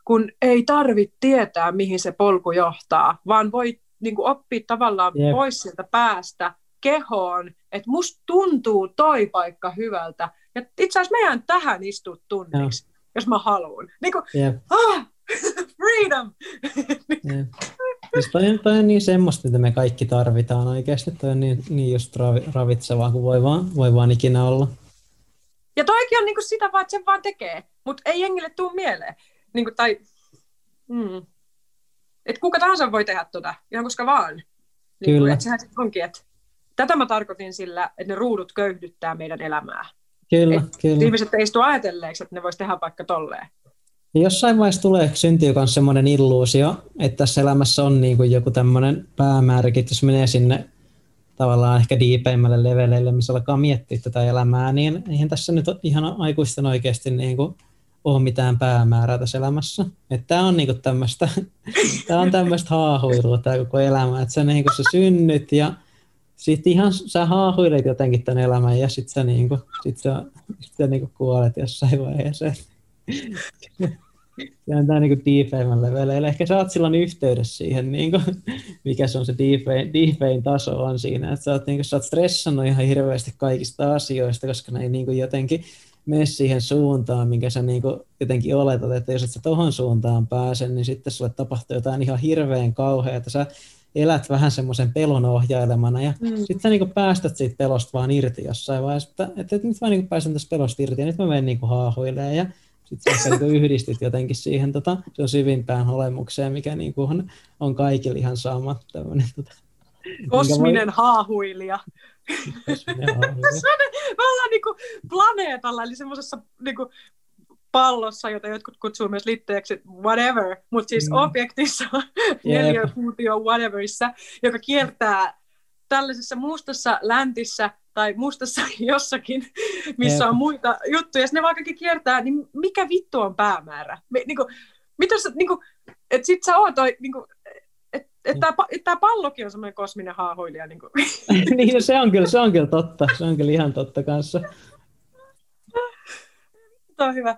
kun ei tarvitse tietää, mihin se polku johtaa, vaan voi niin kuin, oppia tavallaan yep. pois sieltä päästä kehoon, että musta tuntuu toi paikka hyvältä. Ja itse asiassa meidän tähän istua tunniksi, yeah. jos mä haluan. Niin kuin, yep. ah, freedom! yep. Siis toi, on, toi on niin semmoista, mitä me kaikki tarvitaan oikeasti. Toi on niin, niin just ravi, ravitsevaa kuin voi vaan, voi vaan ikinä olla. Ja toikin on niinku sitä vaan, että sen vaan tekee, mutta ei jengille tuu mieleen. Niinku, tai, mm. Et kuka tahansa voi tehdä tota, ihan koska vaan. Niinku, Kyllä. Et sehän onkin, että tätä mä tarkoitin sillä, että ne ruudut köyhdyttää meidän elämää. Kyllä, et kyllä. Ihmiset ei istu ajatelleeksi, että ne voisi tehdä vaikka tolleen. Ja jossain vaiheessa tulee, syntyy myös semmoinen illuusio, että tässä elämässä on niin kuin joku tämmöinen päämääräkin, jos menee sinne tavallaan ehkä diipeimmälle leveleille, missä alkaa miettiä tätä elämää, niin eihän tässä nyt ihan aikuisten oikeasti niin kuin ole mitään päämäärää tässä elämässä. Että tämä on niinku tämmöistä, tämä on tämmöistä haahuilua tämä koko elämä, että sä niinku sä synnyt ja sitten ihan sä haahuilet jotenkin tämän elämän ja sitten sä, niinku, sit sä, sit sä niinku kuolet jossain vaiheessa. On tämä niin DeFiin leveleillä. Ehkä sä oot silloin yhteydessä siihen, niin kuin, mikä se on se DeFiin taso on siinä. Että sä oot, niin kuin, sä oot stressannut ihan hirveästi kaikista asioista, koska ne ei niin kuin, jotenkin mene siihen suuntaan, minkä sä niin kuin, jotenkin oletat, että jos et sä tohon suuntaan pääse, niin sitten sulle tapahtuu jotain ihan hirveän kauheaa. Sä elät vähän semmoisen pelon ohjailemana ja mm. sitten sä niin päästät siitä pelosta vaan irti jossain vaiheessa, että, että, että nyt mä niin pääsen tästä pelosta irti ja nyt mä menen niin haahuilemaan ja sitten sä niin yhdistit jotenkin siihen tota, se on syvimpään olemukseen, mikä niin kuin on, on kaikille ihan sama. Tämmönen, tota, Kosminen voi... haahuilija. Kosminen haahuilija. Me ollaan niinku planeetalla, eli semmoisessa niinku pallossa, jota jotkut kutsuu myös litteeksi whatever, mutta siis mm. objektissa, neliökuutio whateverissa, joka kiertää tällaisessa mustassa läntissä tai mustassa jossakin, missä on muita juttuja, jos ne vaan kaikki kiertää, niin mikä vittu on päämäärä? Me, niin kuin, mitä sä, niin kuin, että sit sä oot, niin kuin, että et tämä et tää pallokin on semmoinen kosminen haahuilija. Niin, niin no se, on kyllä, se on kyllä totta, se on kyllä ihan totta kanssa. Tämä on hyvä.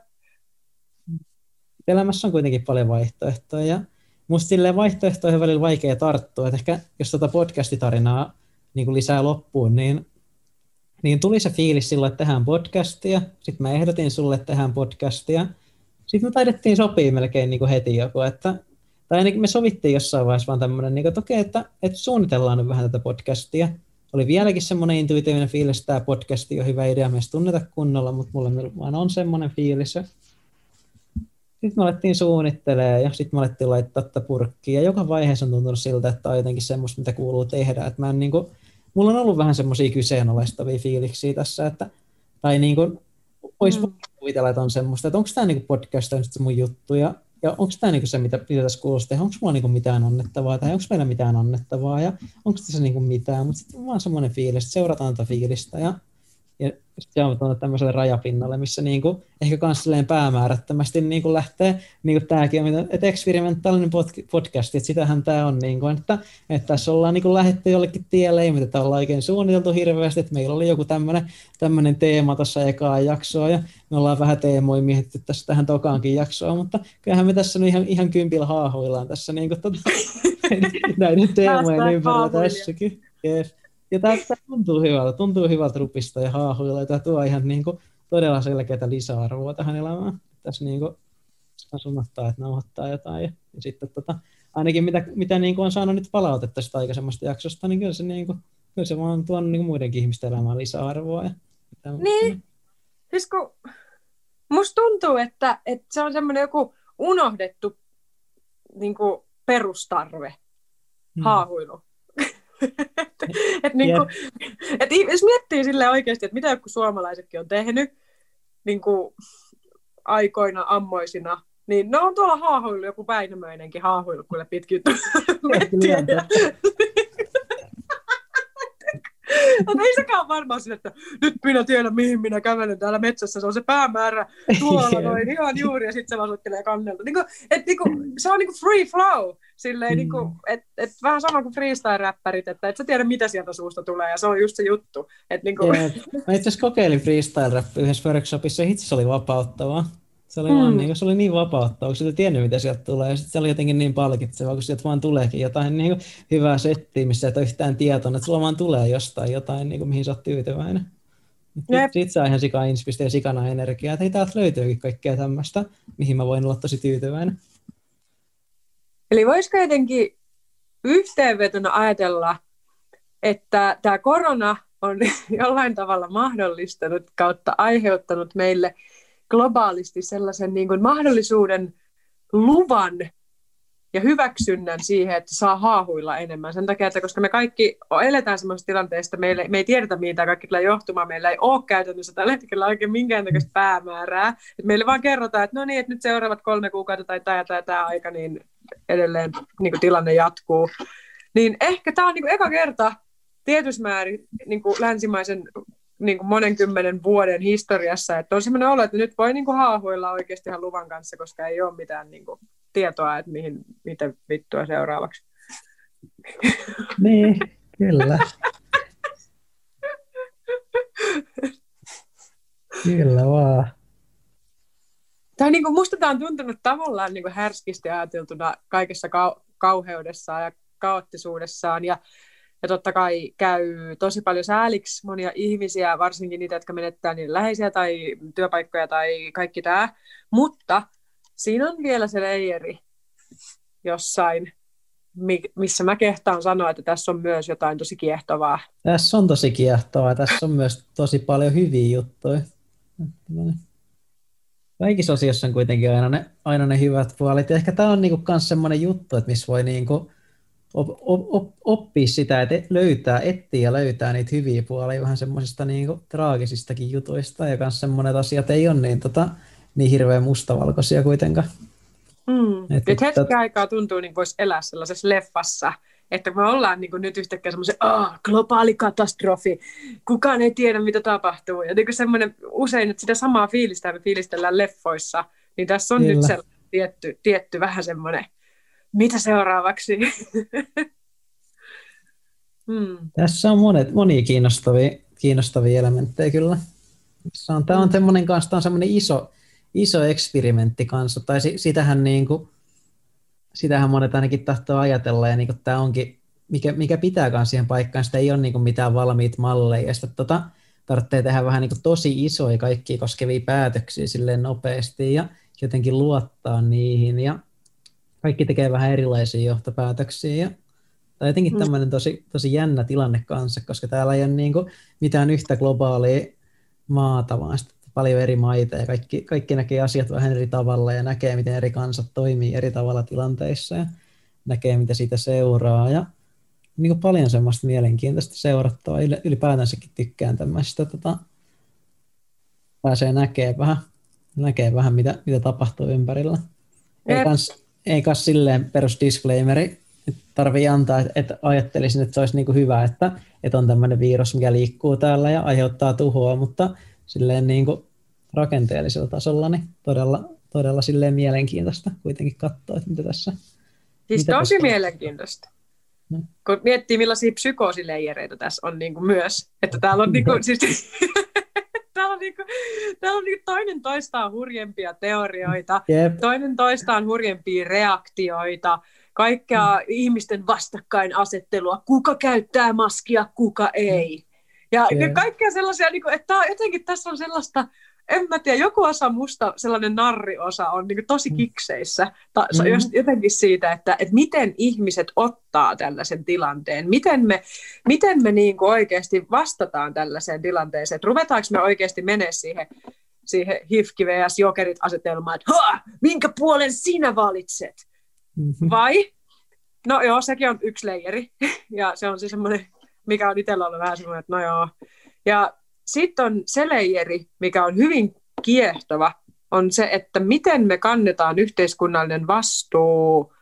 Elämässä on kuitenkin paljon vaihtoehtoja ja musta silleen vaihtoehtoihin välillä vaikea tarttua, että ehkä jos tuota podcastitarinaa niin kuin lisää loppuun, niin niin tuli se fiilis silloin, että tehdään podcastia. Sitten mä ehdotin sulle, että tehdään podcastia. Sitten me taidettiin sopia melkein niin kuin heti joku, että, tai ainakin me sovittiin jossain vaiheessa vaan tämmöinen, niin että okei, että, että suunnitellaan nyt vähän tätä podcastia. Oli vieläkin semmoinen intuitiivinen fiilis, että tämä podcasti on hyvä idea, me tunneta kunnolla, mutta mulla vaan on semmoinen fiilis. Sitten me alettiin suunnittelemaan ja sitten me alettiin laittaa tätä purkkiin. Ja joka vaiheessa on tuntunut siltä, että on jotenkin semmoista, mitä kuuluu tehdä. Että mä en niin kuin, mulla on ollut vähän semmoisia kyseenalaistavia fiiliksiä tässä, että, tai niin kuin, olisi mm. kuvitella, että on semmoista, että onko tämä niin podcast on se mun juttu, ja, ja onko tämä niin se, mitä, tässä kuulostaa onko mulla niin mitään annettavaa, tai onko meillä mitään annettavaa, ja onko tässä niin mitään, mutta sitten vaan semmoinen fiilis, että seurataan tätä fiilistä, ja ja se on tämmöiselle rajapinnalle, missä niin kuin, ehkä myös päämäärättömästi niin kuin lähtee, niin kuin tämäkin on, että eksperimentaalinen podcast, että sitähän tämä on, niin kuin, että, että tässä ollaan niin kuin lähdetty jollekin tielle, ei mitä ollaan oikein suunniteltu hirveästi, että meillä oli joku tämmöinen, teema tuossa ekaa jaksoa, ja me ollaan vähän teemoja mietitty tässä tähän tokaankin jaksoa, mutta kyllähän me tässä nyt ihan, ihan kympillä haahuillaan tässä niin kuin, tota, näiden teemojen ympärillä tässäkin. Yes. Ja tämä, tämä tuntuu hyvältä, tuntuu hyvältä rupista ja haahuilla, ja tämä tuo ihan niin kuin, todella selkeää lisäarvoa tähän elämään. Tässä niin kuin, sunnottaa, että nauhoittaa jotain. Ja, ja sitten tota, ainakin mitä, mitä niin kuin on saanut nyt palautetta sitä aikaisemmasta jaksosta, niin kyllä se, niin kuin, kyllä se vaan tuonut niin kuin muidenkin ihmisten elämään lisäarvoa. Ja, niin, siis kun musta tuntuu, että, että se on semmoinen joku unohdettu niin kuin perustarve, hmm. haahuilu et, et niin kuin, et jos miettii sille oikeasti, että mitä joku suomalaisetkin on tehnyt niin kuin aikoina, ammoisina, niin ne on tuolla haahuillut, joku Väinämöinenkin haahuillut, kun pitkin Mutta ei sekään varmaan sille, että nyt minä tiedän, mihin minä kävelen täällä metsässä. Se on se päämäärä tuolla noin ihan juuri, ja sitten se vasuttelee kannelta. Niin kuin, et, niin kuin, se on niin kuin free flow. Silleen, mm. niin kuin, et, et, vähän sama kuin freestyle-räppärit, että et sä tiedä, mitä sieltä suusta tulee, ja se on just se juttu. Et, niin kuin... Mä itse asiassa kokeilin freestyle-räppiä yhdessä workshopissa, ja itse oli vapauttavaa. Se oli, mm. vaan, niin, se oli niin vapauttava, kun sä tiennyt, mitä sieltä tulee. Ja sitten se oli jotenkin niin palkitsevaa, kun sieltä vaan tuleekin jotain niin kuin, hyvää settiä, missä et ole yhtään tietoa, että sulla vaan tulee jostain jotain, niin kuin, mihin sä oot tyytyväinen. Yep. Sitten saa ihan sika inspistä ja sikana energiaa, että hei, täältä löytyykin kaikkea tämmöistä, mihin mä voin olla tosi tyytyväinen. Eli voisiko jotenkin yhteenvetona ajatella, että tämä korona on jollain tavalla mahdollistanut kautta aiheuttanut meille globaalisti sellaisen niin kuin mahdollisuuden luvan ja hyväksynnän siihen, että saa haahuilla enemmän. Sen takia, että koska me kaikki eletään sellaisessa tilanteessa, meille, me ei tiedetä, mitä kaikki tulee johtumaan. Meillä ei ole käytännössä tällä hetkellä oikein minkäännäköistä päämäärää. Et meille vaan kerrotaan, että no niin, että nyt seuraavat kolme kuukautta tai tämä ja tämä, tämä aika, niin edelleen niin kuin tilanne jatkuu. Niin ehkä tämä on niin kuin eka kerta tietyssä määrin niin kuin länsimaisen niin kuin monen kymmenen vuoden historiassa, että on sellainen olo, että nyt voi niin kuin haahuilla oikeasti ihan luvan kanssa, koska ei ole mitään niin kuin, tietoa, että mihin, miten vittua seuraavaksi. Niin, kyllä. kyllä vaan. Tai niin kuin musta tämä on tuntunut tavallaan niin kuin härskisti ajateltuna kaikessa kau- kauheudessaan ja kaoottisuudessaan. Ja ja totta kai käy tosi paljon sääliksi monia ihmisiä, varsinkin niitä, jotka menettää niin läheisiä tai työpaikkoja tai kaikki tämä. Mutta siinä on vielä se leijeri jossain, missä mä kehtaan sanoa, että tässä on myös jotain tosi kiehtovaa. Tässä on tosi kiehtovaa. Tässä on myös tosi paljon hyviä juttuja. Kaikissa asioissa on kuitenkin aina ne, aina ne hyvät puolet. Ja ehkä tämä on niinku semmoinen juttu, että missä voi niinku op, op, oppia sitä, että löytää, etsiä ja löytää niitä hyviä puolia vähän semmoisista niin traagisistakin jutuista ja myös semmoinen, asiat ei ole niin, tota, niin hirveän mustavalkoisia kuitenkaan. Mm. Et, nyt hetki tot... aikaa tuntuu, niin voisi elää sellaisessa leffassa, että me ollaan niin nyt yhtäkkiä semmoisen, ah, globaali katastrofi, kukaan ei tiedä, mitä tapahtuu. Ja niin semmoinen, usein että sitä samaa fiilistä me fiilistellään leffoissa, niin tässä on Kyllä. nyt se tietty, tietty vähän semmoinen mitä seuraavaksi? hmm. Tässä on monet, monia kiinnostavia, kiinnostavia elementtejä kyllä. on, tämä on semmoinen kanssa, tämä on semmoinen iso, iso eksperimentti kanssa, tai sitähän, niin kuin, sitähän monet ainakin tahtoo ajatella, ja niin kuin tämä onkin, mikä, mikä pitääkään siihen paikkaan, sitä ei ole niin kuin mitään valmiit malleja, ja sitä tota, tarvitsee tehdä vähän niin kuin tosi isoja kaikkia koskevia päätöksiä silleen nopeasti, ja jotenkin luottaa niihin, ja kaikki tekee vähän erilaisia johtopäätöksiä. Ja, tai jotenkin mm. tämmöinen tosi, tosi jännä tilanne kanssa, koska täällä ei ole niin kuin mitään yhtä globaalia maata, vaan paljon eri maita ja kaikki, kaikki näkee asiat vähän eri tavalla ja näkee, miten eri kansat toimii eri tavalla tilanteissa ja näkee, mitä siitä seuraa. Ja niin kuin paljon semmoista mielenkiintoista seurattavaa. Ylipäätänsäkin tykkään tämmöistä, tota, pääsee näkee vähän, näkee vähän mitä, mitä tapahtuu ympärillä. Ei kans, ei kai silleen perusdisclaimeri tarvii antaa, että, että ajattelisin, että se olisi niin kuin hyvä, että, että on tämmöinen virus, mikä liikkuu täällä ja aiheuttaa tuhoa, mutta silleen niin kuin rakenteellisella tasolla niin todella, todella silleen mielenkiintoista kuitenkin katsoa, että mitä tässä... Siis mitä tosi tässä... mielenkiintoista. No. Kun miettii, millaisia psykoosileijereitä tässä on niin kuin myös, että täällä on, niin kuin, siis, täällä on, niin kuin, täällä on niin kuin toinen toistaan hurjempia teorioita, yep. toinen toistaan hurjempia reaktioita, kaikkea mm. ihmisten vastakkainasettelua, kuka käyttää maskia, kuka ei. Ja yeah. kaikkea sellaisia, niin kuin, että jotenkin tässä on sellaista, en mä tiedä, joku osa musta, sellainen narriosa on niin tosi mm. kikseissä, ta, mm. jotenkin siitä, että, että miten ihmiset ottaa tällaisen tilanteen, miten me, miten me niin kuin oikeasti vastataan tällaiseen tilanteeseen, että ruvetaanko me oikeasti menee siihen, siihen hifki vs. jokerit asetelmaan, että minkä puolen sinä valitset? Mm-hmm. Vai? No joo, sekin on yksi leijeri, ja se on se semmoinen, mikä on itsellä ollut vähän semmoinen, että no joo. Ja sitten on se leijeri, mikä on hyvin kiehtova, on se, että miten me kannetaan yhteiskunnallinen vastuu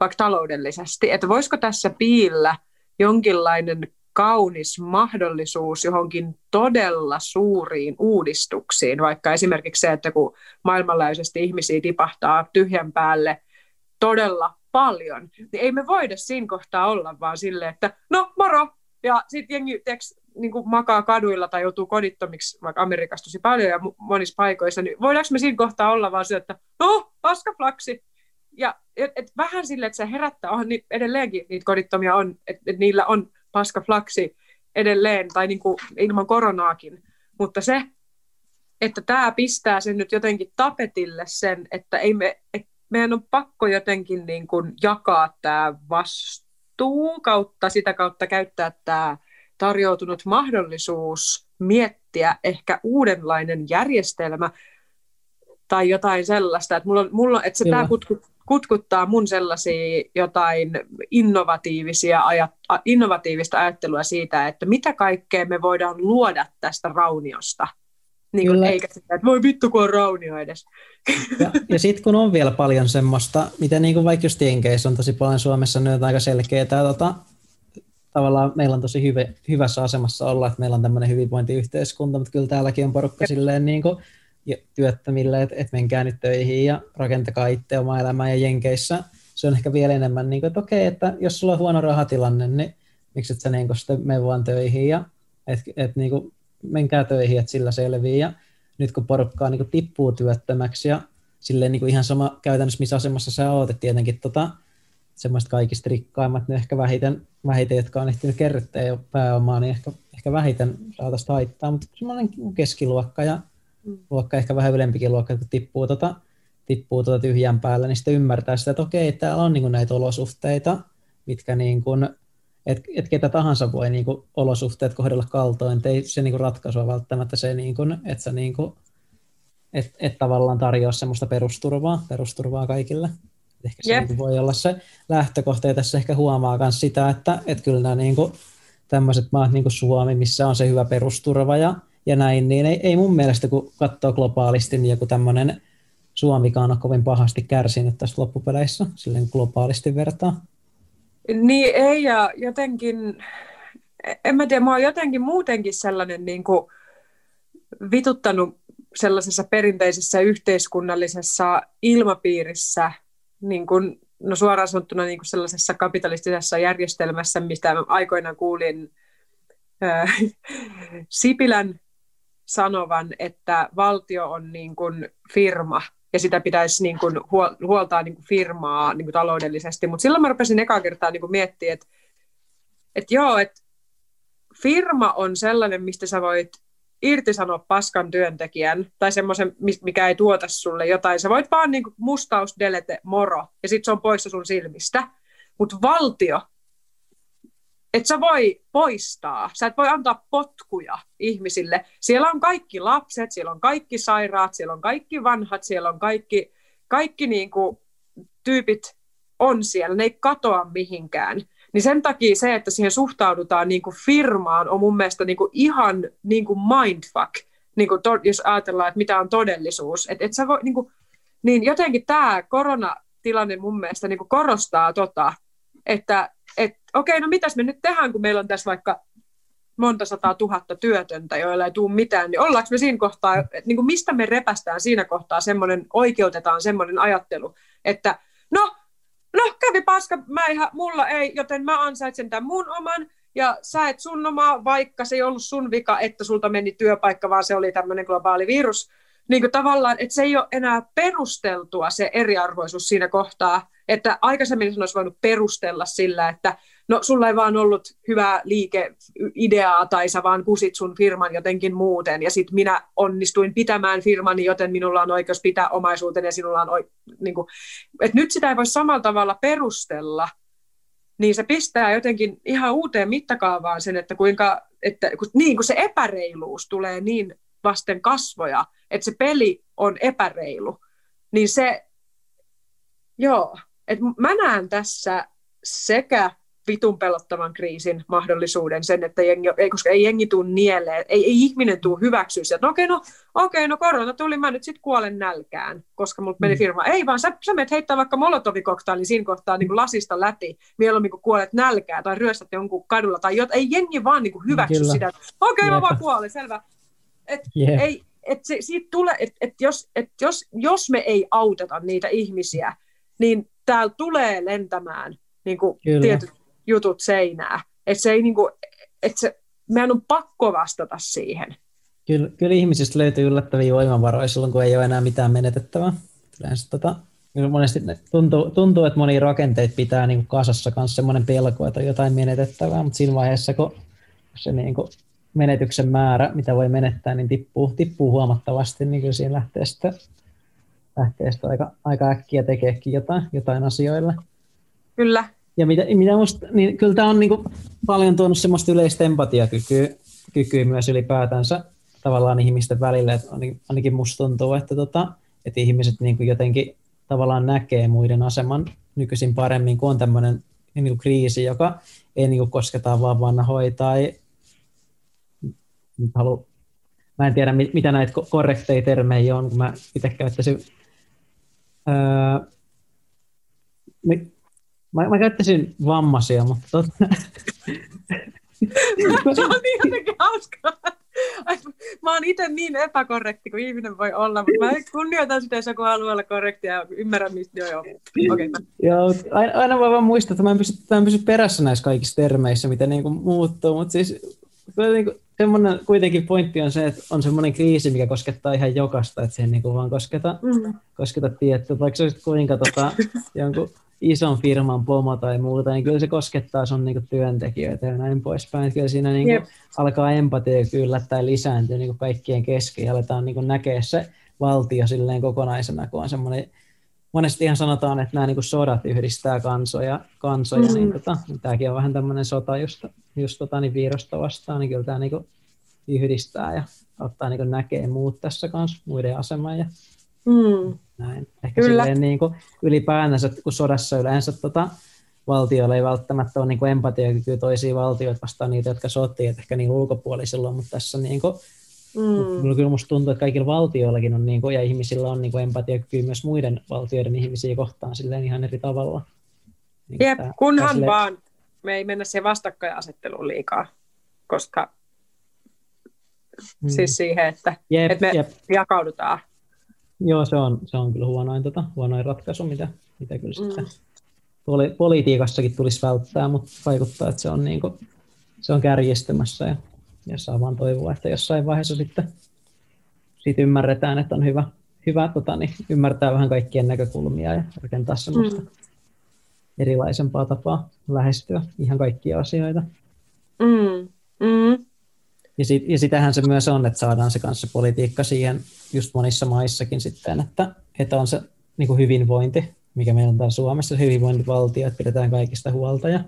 vaikka taloudellisesti. Että voisiko tässä piillä jonkinlainen kaunis mahdollisuus johonkin todella suuriin uudistuksiin, vaikka esimerkiksi se, että kun maailmanlaajuisesti ihmisiä tipahtaa tyhjän päälle todella paljon, niin ei me voida siinä kohtaa olla vaan silleen, että no moro, ja sitten jengi teks, niin kuin makaa kaduilla tai joutuu kodittomiksi vaikka Amerikassa tosi paljon ja monissa paikoissa, niin voidaanko me siinä kohtaa olla vaan se, että no, paskaflaksi. Ja et, et vähän sille, että se herättää, on niin edelleenkin niitä kodittomia on, että et niillä on paskaflaksi edelleen, tai niin kuin ilman koronaakin. Mutta se, että tämä pistää sen nyt jotenkin tapetille sen, että ei me, et meidän on pakko jotenkin niin kuin jakaa tämä vastuu kautta, sitä kautta käyttää tämä tarjoutunut mahdollisuus miettiä ehkä uudenlainen järjestelmä tai jotain sellaista, että, mulla mulla, että se tämä kutkut, kutkuttaa mun sellaisia jotain innovatiivisia ajat, innovatiivista ajattelua siitä, että mitä kaikkea me voidaan luoda tästä rauniosta. Niin kuin, eikä sitä, että voi vittu kun on raunio edes. Ja, ja sitten kun on vielä paljon semmoista, mitä niin kuin vaikka just Jenkeissä on tosi paljon Suomessa nyt aika selkeää, tota, tavallaan meillä on tosi hyvä, hyvässä asemassa olla, että meillä on tämmöinen hyvinvointiyhteiskunta, mutta kyllä täälläkin on porukka silleen niin kuin työttömille, että, että menkää nyt töihin ja rakentakaa itse omaa elämää. Ja Jenkeissä se on ehkä vielä enemmän niin kuin, että okei, että jos sulla on huono rahatilanne, niin miksi et sä niin kuin sitten mene vaan töihin ja että et, niin kuin, menkää töihin, että sillä selvii ja nyt kun porukkaa niin kuin tippuu työttömäksi ja silleen niin kuin ihan sama käytännössä missä asemassa sä oot, että tietenkin tota, semmoista kaikista rikkaimmat, niin ehkä vähiten, vähiten jotka on ehtinyt kerryttää jo pääomaa, niin ehkä, ehkä vähiten saa tästä haittaa, mutta semmoinen keskiluokka ja mm. luokka, ehkä vähän ylempikin luokka, kun tippuu, tota, tippuu tota tyhjän päällä, niin sitten ymmärtää sitä, että okei, täällä on niin näitä olosuhteita, mitkä niin kuin, että et ketä tahansa voi niin kuin, olosuhteet kohdella kaltoin, että ei se niin kuin, ratkaisua välttämättä se, niin kuin, että sä niin kuin, et, et tavallaan tarjoa semmoista perusturvaa, perusturvaa kaikille. Ehkä se yep. niin voi olla se lähtökohta, ja tässä ehkä huomaa myös sitä, että, että kyllä nämä niin tämmöiset maat niin kuin Suomi, missä on se hyvä perusturva ja, ja näin, niin ei, ei mun mielestä, kun katsoo globaalisti, niin joku tämmöinen Suomikaan on kovin pahasti kärsinyt tästä loppupeleissä, silleen globaalisti vertaa. Niin ei, ja jotenkin, en mä tiedä, mä oon jotenkin muutenkin sellainen niin kuin vituttanut sellaisessa perinteisessä yhteiskunnallisessa ilmapiirissä, niin kuin, no suoraan sanottuna niin kuin sellaisessa kapitalistisessa järjestelmässä, mistä aikoinaan kuulin äh, Sipilän sanovan, että valtio on niin kuin firma ja sitä pitäisi niin kuin huoltaa niin kuin firmaa niin kuin taloudellisesti. Mutta silloin mä rupesin eka kertaa niin kuin miettimään, että, että joo, että firma on sellainen, mistä sä voit irtisanoa paskan työntekijän tai semmoisen, mikä ei tuota sulle jotain. Sä voit vaan niin kuin mustaus, delete, moro, ja sitten se on poissa sun silmistä. Mutta valtio, et sä voi poistaa, sä et voi antaa potkuja ihmisille. Siellä on kaikki lapset, siellä on kaikki sairaat, siellä on kaikki vanhat, siellä on kaikki, kaikki niin kuin tyypit on siellä, ne ei katoa mihinkään. Niin sen takia se, että siihen suhtaudutaan niin kuin firmaan, on mun mielestä niin kuin ihan niin kuin mindfuck, niin kuin to, jos ajatellaan, että mitä on todellisuus. Et, et sä voi, niin, kuin, niin jotenkin tämä koronatilanne mun mielestä niin kuin korostaa tota, että et, okei, no mitäs me nyt tehdään, kun meillä on tässä vaikka monta sataa tuhatta työtöntä, joilla ei tule mitään, niin ollaanko me siinä kohtaa, niin kuin mistä me repästään siinä kohtaa semmoinen, oikeutetaan semmoinen ajattelu, että no, no kävi paska, mä ihan, mulla ei, joten mä ansaitsen tämän mun oman, ja sä et sun omaa, vaikka se ei ollut sun vika, että sulta meni työpaikka, vaan se oli tämmöinen globaali virus, niin kuin tavallaan, että se ei ole enää perusteltua se eriarvoisuus siinä kohtaa, että aikaisemmin se olisi voinut perustella sillä, että no sulla ei vaan ollut hyvää liikeideaa tai sä vaan kusit sun firman jotenkin muuten. Ja sitten minä onnistuin pitämään firmani, joten minulla on oikeus pitää omaisuuteni ja sinulla on oi- niin kuin, että nyt sitä ei voi samalla tavalla perustella, niin se pistää jotenkin ihan uuteen mittakaavaan sen, että kuinka, että, kun, niin kun se epäreiluus tulee niin vasten kasvoja, että se peli on epäreilu, niin se, joo, että mä näen tässä sekä vitun pelottavan kriisin mahdollisuuden sen, että jengi, ei, koska ei jengi tuu nieleen, ei, ei ihminen tuu hyväksyä sieltä, no okei, no, okei, no korona tuli, mä nyt sitten kuolen nälkään, koska mulla meni mm. firma. Ei vaan, sä, sä menet heittää vaikka molotovikoktailin siinä kohtaa niin kuin lasista läpi, mieluummin kuin kuolet nälkään tai ryöstät jonkun kadulla tai jot, ei jengi vaan niin kuin hyväksy Kyllä. sitä, okei, okay, mä vaan kuolen, selvä. Et, yeah. ei, et se, siitä tulee, että et jos, et jos, jos me ei auteta niitä ihmisiä, niin täällä tulee lentämään niin kuin tietyt jutut seinää. Että se ei niin kuin, että se, meidän on pakko vastata siihen. Kyllä, kyllä ihmisistä löytyy yllättäviä voimavaroja silloin, kun ei ole enää mitään menetettävää. Yleensä tota, monesti tuntuu, tuntuu, että moni rakenteet pitää niin kuin kasassa myös semmoinen pelko, että on jotain menetettävää, mutta siinä vaiheessa, kun se niin kuin menetyksen määrä, mitä voi menettää, niin tippuu, tippuu huomattavasti, niin kyllä siinä lähtee sitten, lähtee sitten aika, aika äkkiä tekeekin jotain, jotain asioille. Kyllä, ja mitä, mitä musta, niin kyllä tämä on niin kuin paljon tuonut semmoista yleistä empatiakykyä kykyä myös ylipäätänsä tavallaan ihmisten välillä, että ainakin musta tuntuu, että, tota, että ihmiset niin kuin jotenkin tavallaan näkee muiden aseman nykyisin paremmin, kun on tämmöinen niin kuin kriisi, joka ei niin kuin kosketa vaan vanhoja tai halu, mä en tiedä mitä näitä korrekteja termejä on, kun mä itse käyttäisin öö, Mä, mä käyttäisin vammaisia, mutta totta. se on niin jotenkin hauskaa. Mä oon itse niin epäkorrekti kuin ihminen voi olla, mutta mä kunnioitan sitä, jos joku haluaa olla korrekti ja ymmärrän, mistä joo joo. Okay. joo aina, aina voi vaan muistaa, että mä en pysy, mä en pysy perässä näissä kaikissa termeissä, mitä niin kuin muuttuu, mutta siis niin kuin, semmoinen kuitenkin pointti on se, että on semmoinen kriisi, mikä koskettaa ihan jokasta, että se ei niin kuin vaan kosketa, mm. kosketa tiettyä, vaikka se olisi kuinka tota, jonkun ison firman pomo tai muuta, niin kyllä se koskettaa sun niin työntekijöitä ja näin poispäin. Että kyllä siinä niin kuin alkaa empatia kyllä tai lisääntyä niin kaikkien kesken ja aletaan niin näkeä se valtio silleen kokonaisena, kun on semmoinen monesti ihan sanotaan, että nämä niin sodat yhdistää kansoja, kansoja mm. niin tota, tämäkin on vähän tämmöinen sota just, just tota, niin virusta vastaan, niin kyllä tämä niin yhdistää ja ottaa niin näkee muut tässä kanssa, muiden aseman ja mm. näin. Ehkä kyllä. silleen niin kuin ylipäänsä, kun sodassa yleensä tota, valtioilla ei välttämättä ole niin empatiakykyä toisiin valtioita vastaan niitä, jotka sotii, että ehkä niin ulkopuolisilla, mutta tässä niin kuin, Mm. Kyllä musta tuntuu, että kaikilla valtioillakin on, niin kuin, ja ihmisillä on niin kuin empatiakyky myös muiden valtioiden ihmisiä kohtaan silleen ihan eri tavalla. Niin Jep, tämä, kunhan tämä silleen... vaan me ei mennä siihen vastakkainasetteluun liikaa, koska mm. siis siihen, että, jep, että me jep. jakaudutaan. Joo, se on, se on kyllä huonoin, tota, huonoin ratkaisu, mitä, mitä kyllä sitten mm. politiikassakin tulisi välttää, mutta vaikuttaa, että se on, niin kuin, se on kärjistymässä ja ja saa vaan toivoa, että jossain vaiheessa sitten siitä ymmärretään, että on hyvä, hyvä tota, niin ymmärtää vähän kaikkien näkökulmia ja rakentaa semmoista mm. erilaisempaa tapaa lähestyä ihan kaikkia asioita. Mm. Mm. Ja, sit, ja sitähän se myös on, että saadaan se kanssa politiikka siihen just monissa maissakin sitten, että, että on se niin kuin hyvinvointi, mikä meillä on täällä Suomessa, se hyvinvointivaltio, että pidetään kaikista huolta ja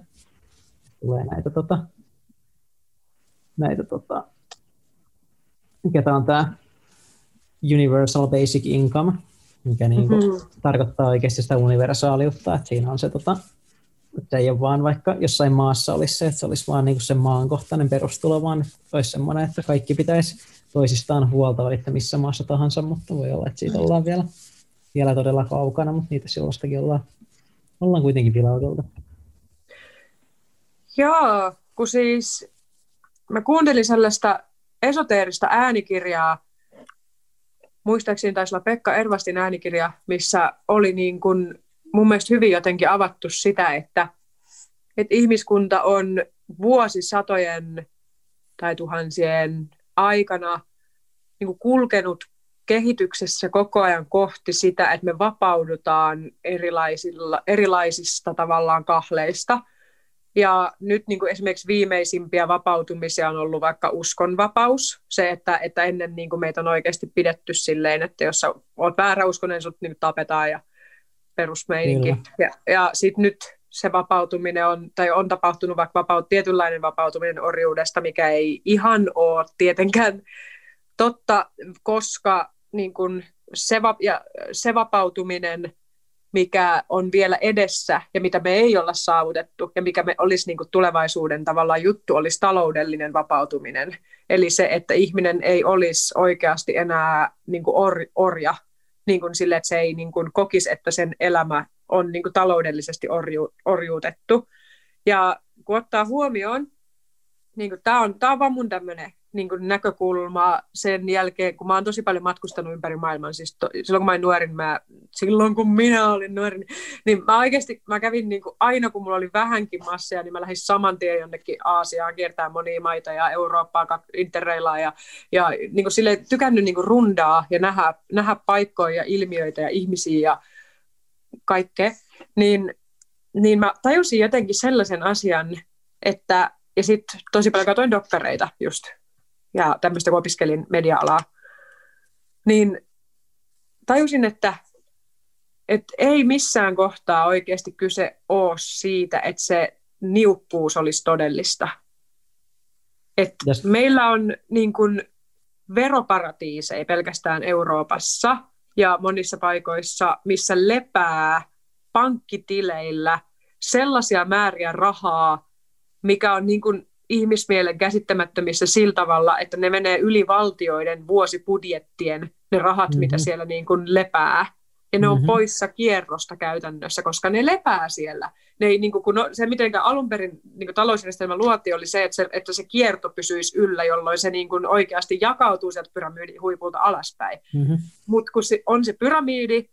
tulee näitä tota, näitä, tota, mikä tämä on tämä Universal Basic Income, mikä niinku mm-hmm. tarkoittaa oikeasti sitä universaaliutta, että siinä on se, tota, että ei ole vaan vaikka jossain maassa olisi se, että se olisi vaan niinku se maankohtainen perustulo, vaan olisi semmoinen, että kaikki pitäisi toisistaan huolta, olitte missä maassa tahansa, mutta voi olla, että siitä ollaan vielä, vielä todella kaukana, mutta niitä silloistakin ollaan, ollaan kuitenkin vilaudelta. Joo, kun siis mä kuuntelin sellaista esoteerista äänikirjaa, muistaakseni taisi olla Pekka Ervastin äänikirja, missä oli niin kuin mun mielestä hyvin jotenkin avattu sitä, että, että ihmiskunta on vuosisatojen tai tuhansien aikana niin kuin kulkenut kehityksessä koko ajan kohti sitä, että me vapaudutaan erilaisilla, erilaisista tavallaan kahleista. Ja nyt niin kuin esimerkiksi viimeisimpiä vapautumisia on ollut vaikka uskonvapaus. Se, että, että ennen niin kuin meitä on oikeasti pidetty silleen, että jos sä oot vääräuskonen, sut niin tapetaan ja perusmeininki. Ja, ja sitten nyt se vapautuminen on, tai on tapahtunut vaikka vapaut, tietynlainen vapautuminen orjuudesta, mikä ei ihan ole tietenkään totta, koska niin kun se, va- ja se vapautuminen, mikä on vielä edessä ja mitä me ei olla saavutettu ja mikä me olisi niin tulevaisuuden tavallaan juttu, olisi taloudellinen vapautuminen. Eli se, että ihminen ei olisi oikeasti enää niin or- orja niin kuin sille, että se ei niin kuin kokisi, että sen elämä on niin kuin taloudellisesti orju, orjuutettu. Ja kun ottaa huomioon, niin kuin, tämä, on, tämä on vaan mun tämmöinen niin kuin näkökulma sen jälkeen, kun mä oon tosi paljon matkustanut ympäri maailman, siis to, silloin kun mä olin nuori, niin mä, silloin kun minä olin nuori, niin, niin mä oikeasti mä kävin niin kuin aina, kun mulla oli vähänkin masseja, niin mä lähdin saman tien jonnekin Aasiaan, kiertää monia maita ja Eurooppaa, interreilaa ja, ja niin kuin sille tykännyt niin kuin rundaa ja nähdä, nähdä paikkoja ja ilmiöitä ja ihmisiä ja kaikkea, niin, niin mä tajusin jotenkin sellaisen asian, että ja sitten tosi paljon katsoin dokkareita just ja tämmöistä kun opiskelin media-alaa, niin tajusin, että, että ei missään kohtaa oikeasti kyse ole siitä, että se niukkuus olisi todellista. Et yes. Meillä on niin kuin veroparatiiseja pelkästään Euroopassa ja monissa paikoissa, missä lepää pankkitileillä sellaisia määriä rahaa, mikä on niin kuin ihmismielen käsittämättömissä sillä tavalla, että ne menee yli valtioiden vuosibudjettien, ne rahat, mm-hmm. mitä siellä niin kuin lepää. Ja ne on mm-hmm. poissa kierrosta käytännössä, koska ne lepää siellä. Ne ei, niin kuin, kun no, se, miten alun perin niin talousjärjestelmä luotti, oli se että, se, että se kierto pysyisi yllä, jolloin se niin kuin oikeasti jakautuu sieltä pyramidin huipulta alaspäin. Mm-hmm. Mutta kun se, on se pyramiidi,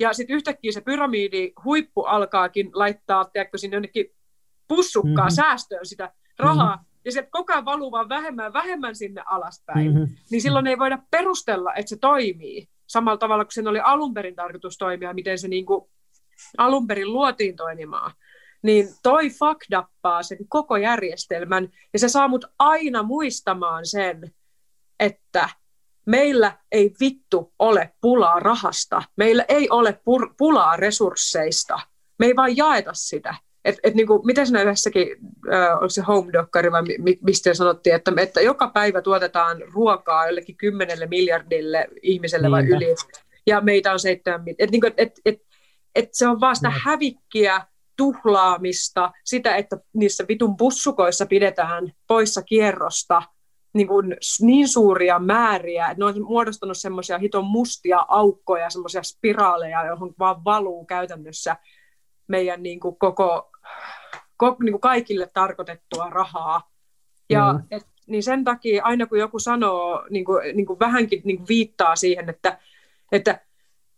ja sitten yhtäkkiä se pyramiidi huippu alkaakin laittaa, tiedätkö, sinne jonnekin pussukkaa mm-hmm. säästöön sitä rahaa, mm-hmm. ja se koko ajan valuu vaan vähemmän vähemmän sinne alaspäin, mm-hmm. niin silloin ei voida perustella, että se toimii samalla tavalla kuin sen oli alun perin tarkoitus toimia, miten se niin kuin alun perin luotiin toimimaan. Niin toi fakdappaa sen koko järjestelmän, ja se saa mut aina muistamaan sen, että meillä ei vittu ole pulaa rahasta, meillä ei ole pur- pulaa resursseista, me ei vaan jaeta sitä. Et, et niinku, miten siinä yhdessäkin, äh, oliko se home dokkari vai mi, mistä sanottiin, että, että joka päivä tuotetaan ruokaa jollekin kymmenelle miljardille ihmiselle vai yli, ja meitä on seitsemän et, niinku, et, et, et, et se on vaan sitä no. hävikkiä, tuhlaamista, sitä, että niissä vitun bussukoissa pidetään poissa kierrosta niin, kuin niin suuria määriä, että ne on muodostanut semmoisia hiton mustia aukkoja, semmoisia spiraaleja, johon vaan valuu käytännössä meidän niin kuin koko niin kuin kaikille tarkoitettua rahaa. Ja, mm. et, niin sen takia aina kun joku sanoo, niin kuin, niin kuin vähänkin niin kuin viittaa siihen, että, että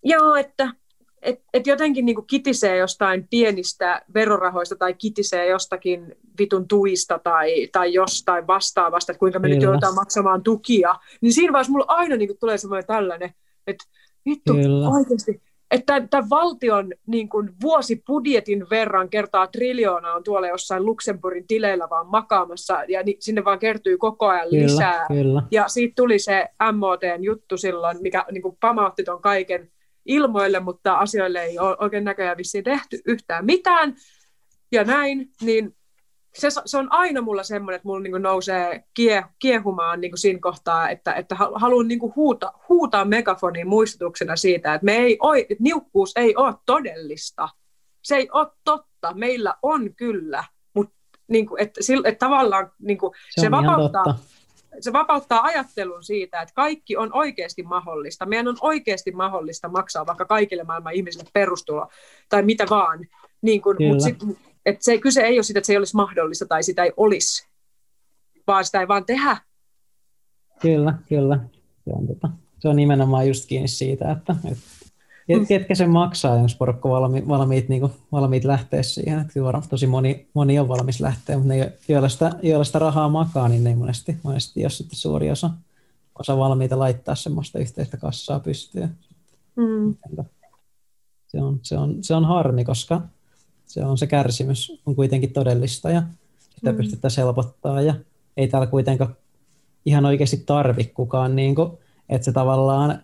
joo, että et, et jotenkin niin kuin kitisee jostain pienistä verorahoista tai kitisee jostakin vitun tuista tai, tai jostain vastaavasta, että kuinka me Kyllä. nyt joudutaan maksamaan tukia, niin siinä vaiheessa mulla aina niin kuin tulee semmoinen tällainen, että vittu Kyllä. oikeasti, että tämän valtion niin kuin vuosibudjetin verran kertaa triljoona on tuolla jossain Luxemburgin tileillä vaan makaamassa, ja ni, sinne vaan kertyy koko ajan kyllä, lisää. Kyllä. Ja siitä tuli se MOTn juttu silloin, mikä niin kuin pamautti ton kaiken ilmoille, mutta asioille ei ole oikein näköjään vissiin tehty yhtään mitään. Ja näin, niin se, se on aina mulla semmoinen, että mulla niin nousee kie, kiehumaan niin siinä kohtaa, että, että haluan niin huuta, huutaa megafoniin muistutuksena siitä, että, me ei, että niukkuus ei ole todellista. Se ei ole totta. Meillä on kyllä, mutta niin kuin, että, että tavallaan niin kuin, se, se vapauttaa, se vapauttaa ajattelun siitä, että kaikki on oikeasti mahdollista. Meidän on oikeasti mahdollista maksaa vaikka kaikille maailman ihmisille perustulo tai mitä vaan. Niin kuin, mutta sit, et se kyse ei ole siitä, että se ei olisi mahdollista tai sitä ei olisi. vaan sitä ei vaan tehdä. Kyllä, kyllä. Se on, tota, se on nimenomaan just kiinni siitä, että, että mm. ketkä se maksaa, jos porukka valmi, valmiit, niin kuin, valmiit lähteä siihen. Että tosi moni, moni on valmis lähteä, mutta ne, joilla sitä, joilla sitä rahaa makaa, niin ne ei monesti, monesti jos sitten suuri osa, osa valmiita laittaa semmoista yhteistä kassaa pystyyn. Mm. Se, on, se, on, se on harmi, koska se on se kärsimys on kuitenkin todellista ja sitä mm. pystyttäisiin helpottaa ja ei täällä kuitenkaan ihan oikeasti tarvi kukaan, niin kuin, että se tavallaan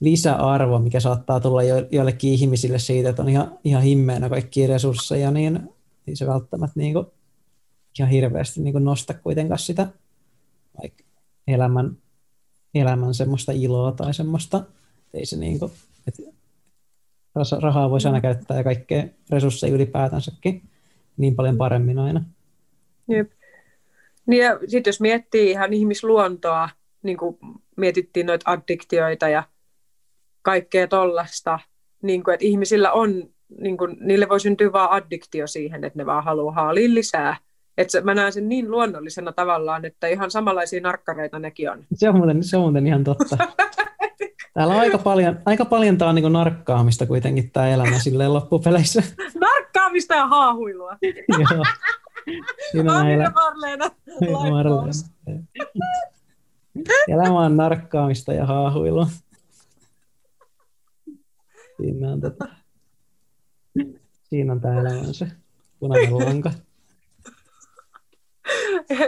lisäarvo, mikä saattaa tulla jo, joillekin ihmisille siitä, että on ihan, ihan himmeenä kaikkia resursseja, niin, niin se välttämättä niin kuin, ihan hirveästi niin kuin nosta kuitenkaan sitä like, elämän, elämän semmoista iloa tai semmoista, ei se niin kuin, että rahaa voisi aina käyttää ja kaikkea resursseja ylipäätänsäkin niin paljon paremmin aina. Jep. Niin ja sitten jos miettii ihan ihmisluontoa, niin kuin mietittiin noita addiktioita ja kaikkea tollasta, niin kuin, että ihmisillä on, niin kuin, niille voi syntyä vaan addiktio siihen, että ne vaan haluaa haalia lisää. Että mä näen sen niin luonnollisena tavallaan, että ihan samanlaisia narkkareita nekin on. Se on muuten, se on muuten ihan totta. Täällä on aika paljon, aika paljon tää on niin narkkaamista kuitenkin tämä elämä silleen loppupeleissä. narkkaamista ja haahuilua. Joo. Siinä on meillä... Marleena. Marleena. Elämä on narkkaamista ja haahuilua. Siinä on, tätä. Siinä on tämä elämä se punainen lanka.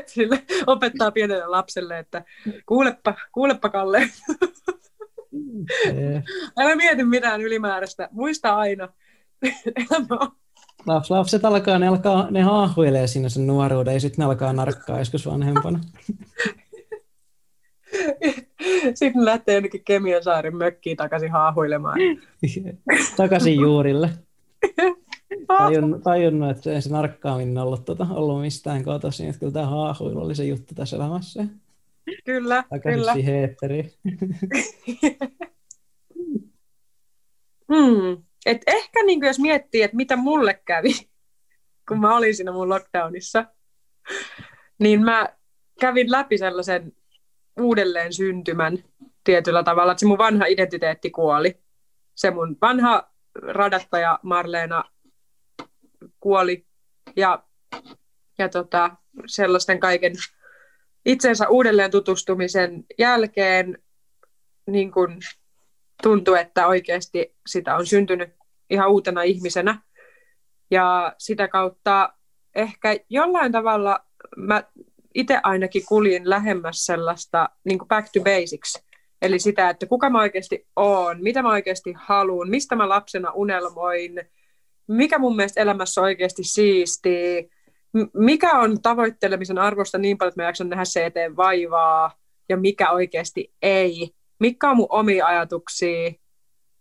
Sille opettaa pienelle lapselle, että kuulepa, kuulepa Kalle. Älä mieti mitään ylimääräistä. Muista aina. Laps, lapset alkaa, ne, alkaa, ne haahuilee sinne sen nuoruuden ja sitten ne alkaa narkkaa joskus vanhempana. Sitten lähtee jonnekin Kemiosaarin mökkiin takaisin haahuilemaan. takaisin juurille. Tajun, tajunnut, että ei se narkkaaminen ollut, tuota, ollut mistään kotoisin. Että kyllä tämä haahuilu oli se juttu tässä elämässä. Kyllä, takaisin kyllä. siihen hmm. Et ehkä niin jos miettii, että mitä mulle kävi, kun mä olin siinä mun lockdownissa, niin mä kävin läpi sellaisen uudelleen syntymän tietyllä tavalla, että se mun vanha identiteetti kuoli. Se mun vanha radattaja Marleena kuoli ja, ja tota, sellaisten kaiken itsensä uudelleen tutustumisen jälkeen niin kun tuntui, että oikeasti sitä on syntynyt ihan uutena ihmisenä. Ja sitä kautta ehkä jollain tavalla mä itse ainakin kuljin lähemmäs sellaista niin kuin back to basics. Eli sitä, että kuka mä oikeasti oon, mitä mä oikeasti haluan, mistä mä lapsena unelmoin, mikä mun mielestä elämässä on oikeasti siistiä, mikä on tavoittelemisen arvosta niin paljon, että mä jaksan nähdä eteen vaivaa, ja mikä oikeasti ei. Mikä on mun omia ajatuksia,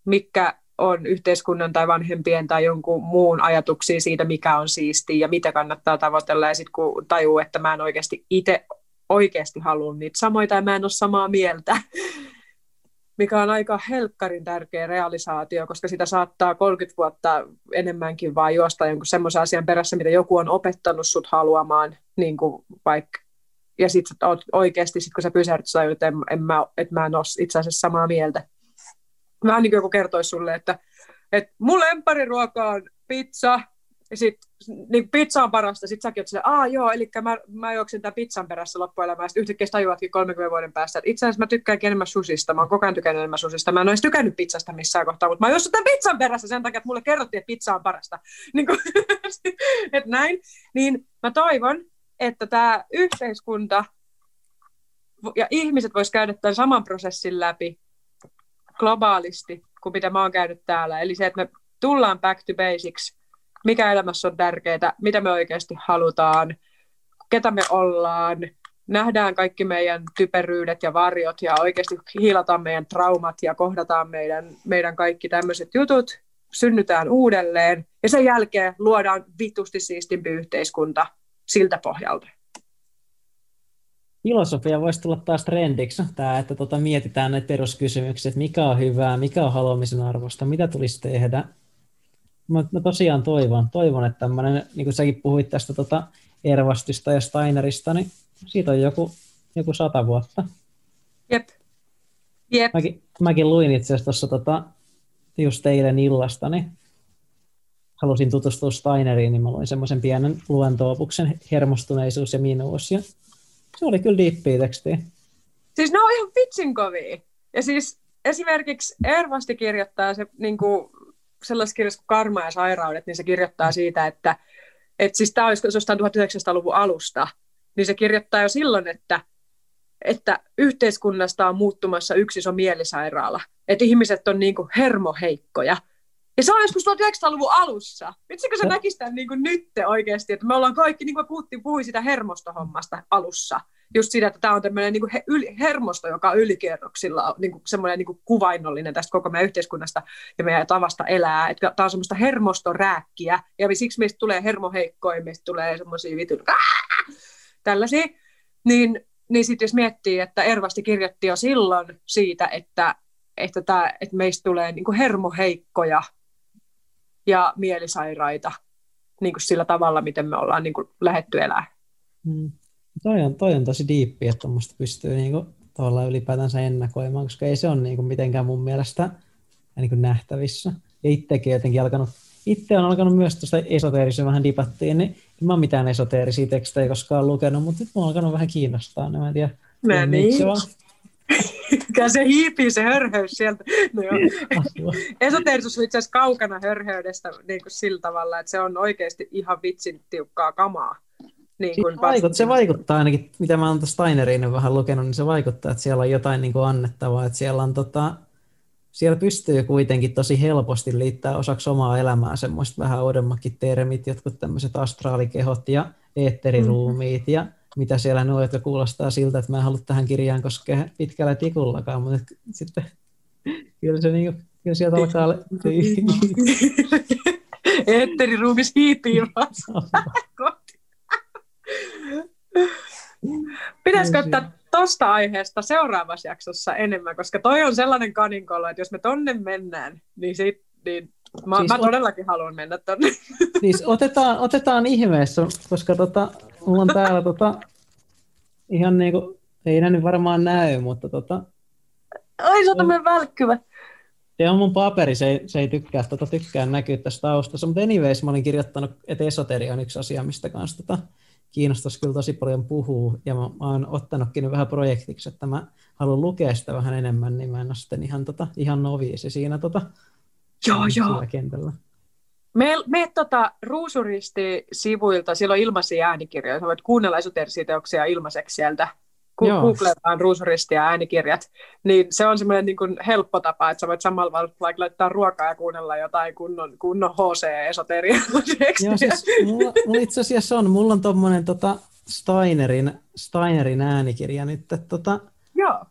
mikä on yhteiskunnan tai vanhempien tai jonkun muun ajatuksia siitä, mikä on siistiä ja mitä kannattaa tavoitella. Ja sitten kun tajuu, että mä en oikeasti itse oikeasti halua niitä samoja tai mä en ole samaa mieltä, mikä on aika helkkarin tärkeä realisaatio, koska sitä saattaa 30 vuotta enemmänkin vaan juosta jonkun semmoisen asian perässä, mitä joku on opettanut sut haluamaan, niin kuin vaikka ja sitten oikeasti, sit kun sä pysähdyt, sä että en, en mä, että mä en ole itse asiassa samaa mieltä. Vähän niin kuin joku kertoisi sulle, että, että mun lempariruoka on pizza, ja sit niin pizza on parasta, sit säkin oot silleen, aa joo, eli mä, mä juoksen tämän pizzan perässä loppuelämää, sitten yhtäkkiä tajuatkin 30 vuoden päästä, että itse asiassa mä tykkäänkin enemmän susista, mä oon koko ajan tykännyt enemmän susista, mä en olisi tykännyt pizzasta missään kohtaa, mutta mä oon tämän pizzan perässä sen takia, että mulle kerrottiin, että pizza on parasta. Niin kuin, että näin, niin mä toivon, että tämä yhteiskunta ja ihmiset vois käydä tämän saman prosessin läpi, globaalisti kuin mitä mä oon käynyt täällä. Eli se, että me tullaan back to basics, mikä elämässä on tärkeää, mitä me oikeasti halutaan, ketä me ollaan, nähdään kaikki meidän typeryydet ja varjot ja oikeasti hiilataan meidän traumat ja kohdataan meidän, meidän kaikki tämmöiset jutut, synnytään uudelleen ja sen jälkeen luodaan vitusti siistimpi yhteiskunta siltä pohjalta. Filosofia voisi tulla taas trendiksi, tämä, että tota, mietitään näitä peruskysymyksiä, että mikä on hyvää, mikä on haluamisen arvosta, mitä tulisi tehdä. Mä, mä tosiaan toivon, toivon, että tämmöinen, niin kuin säkin puhuit tästä tota Ervastista ja Steinerista, niin siitä on joku, joku sata vuotta. Jep. Jep. Mäkin, mäkin luin itse asiassa tuossa tota, just eilen illasta, niin halusin tutustua Steineriin, niin mä luin semmoisen pienen luentoopuksen Hermostuneisuus ja minuus. Ja se oli kyllä diippiä tekstiä. Siis ne on ihan vitsin kovia. Ja siis esimerkiksi Ervasti kirjoittaa se niin kuin, sellaisessa kirjassa kuin Karma ja sairaudet, niin se kirjoittaa siitä, että, että siis tämä olisi jostain 1900-luvun alusta, niin se kirjoittaa jo silloin, että, että yhteiskunnasta on muuttumassa yksi iso mielisairaala. Että ihmiset on niin kuin hermoheikkoja. Ja se on joskus 1900-luvun alussa. Vitsikö se näkisi tämän niin kuin nyt oikeasti, että me ollaan kaikki, niin kuin puhuttiin, puhui sitä hermostohommasta alussa just siitä, että tämä on tämmöinen niin hermosto, joka on ylikierroksilla niin kuin semmoinen niin kuvainnollinen tästä koko meidän yhteiskunnasta ja meidän tavasta elää. Että tämä on semmoista hermostorääkkiä ja siksi meistä tulee hermoheikkoja, meistä tulee semmoisia vitun tällaisia. Niin, niin sitten jos miettii, että Ervasti kirjoitti jo silloin siitä, että, että, tämä, että meistä tulee niin kuin hermoheikkoja ja mielisairaita niin kuin sillä tavalla, miten me ollaan niin kuin lähetty elää. Hmm. Toi on, toi on tosi diippi, että tuommoista pystyy niinku tavallaan ylipäätänsä ennakoimaan, koska ei se ole niinku mitenkään mun mielestä niinku nähtävissä. Ja itsekin jotenkin alkanut, itse on alkanut myös tuosta esoteerisen vähän dibattiin, niin en mä mitään esoteerisia tekstejä koskaan lukenut, mutta nyt mä alkanut vähän kiinnostaa, niin mä en tiedä, Mä niin. Se Kyllä se hiipii se hörhöys sieltä. No joo. Esoteerisuus on itse asiassa kaukana hörhöydestä niin kuin sillä tavalla, että se on oikeasti ihan vitsin tiukkaa kamaa. Niin kuin se, vaikuttaa, se vaikuttaa ainakin, mitä mä oon tuosta Steineriin vähän lukenut, niin se vaikuttaa, että siellä on jotain niin kuin annettavaa, että siellä on tota, siellä pystyy kuitenkin tosi helposti liittää osaksi omaa elämää semmoista vähän uudemmakin termit, jotkut tämmöiset astraalikehot ja eetteriruumiit ja mitä siellä nuo, jotka kuulostaa siltä, että mä en halua tähän kirjaan koskea pitkällä tikullakaan, mutta sitten kyllä se niin kuin, kyllä sieltä alkaa... Eetteriruumis hiipii vaan. Pitäisikö ottaa tuosta aiheesta seuraavassa jaksossa enemmän, koska toi on sellainen kaninkolo, että jos me tonne mennään, niin, sit, niin mä, siis mä todellakin haluan mennä tonne. Siis otetaan, otetaan ihmeessä, koska tota, mulla on täällä tota, ihan niinku, ei nyt varmaan näy, mutta tota... Ai, se on tämmöinen välkkyvä. Se on mun paperi, se ei, se ei tykkää, tota, tykkään näkyä tässä taustassa, mutta anyways mä olin kirjoittanut, että esoteria on yksi asia, mistä kanssa tota, kiinnostaisi kyllä tosi paljon puhua, ja mä, mä oon ottanutkin vähän projektiksi, että mä haluan lukea sitä vähän enemmän, niin mä en ole sitten ihan, tota, ihan noviisi siinä tota, joo, joo. kentällä. Me, me tota, Ruusuristi-sivuilta, siellä on ilmaisia äänikirjoja, sä voit kuunnella esoteerisia ilmaiseksi sieltä. Googletaan ruusuristi ja äänikirjat, niin se on semmoinen niin kuin helppo tapa, että sä voit samalla vaikka laittaa ruokaa ja kuunnella jotain kunnon, kunnon HC-esoteria. Joo, siis mulla, mulla itse asiassa on, mulla on tuommoinen tota Steinerin, Steinerin äänikirja nyt, että tota, Joo.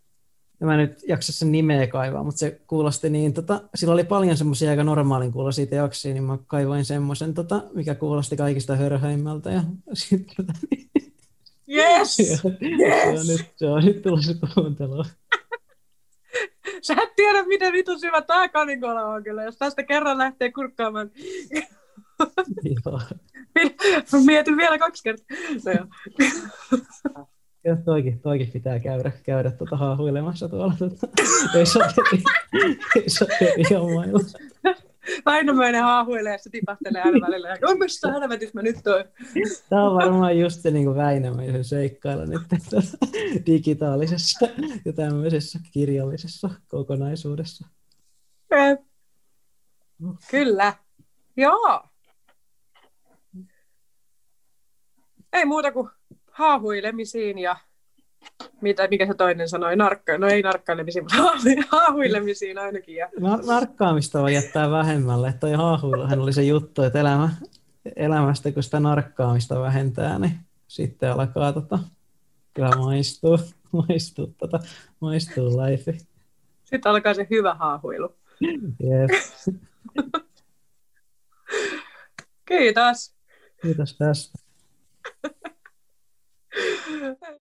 Ja mä nyt jaksa sen nimeä kaivaa, mutta se kuulosti niin, tota, sillä oli paljon semmoisia aika normaalin kuuloisia teoksia, niin mä kaivoin semmoisen, tota, mikä kuulosti kaikista hörhöimmältä. Ja sitten tota, niin, Yes! yes! Se on nyt, se on nyt tulossa kuuntelua. Sä et tiedä, miten vitu syvä tää kanikola on kyllä, jos tästä kerran lähtee kurkkaamaan. Joo. Mietin vielä kaksi kertaa. No joo. Ja toikin, toikin pitää käydä, käydä tuota haahuilemassa tuolla tuota, ei soteri, ei soteri Väinämöinen haahuilee ja se tipahtelee aina välillä. Ja missä helvetissä mä nyt oon? Tämä on varmaan just se niin Väinämöisen seikkailu nyt digitaalisessa ja tämmöisessä kirjallisessa kokonaisuudessa. Kyllä. Joo. Ei muuta kuin haahuilemisiin ja mitä, mikä se toinen sanoi, narkka, no ei narkkailemisiin, mutta haahuilemisiin ainakin. Ja... Nar- narkkaamista voi jättää vähemmälle, toi haahuiluhan oli se juttu, että elämä, elämästä kun sitä narkkaamista vähentää, niin sitten alkaa tota, kyllä maistuu, maistuu, tota, maistuu life. Sitten alkaa se hyvä haahuilu. Yes. Kiitos. Kiitos tästä.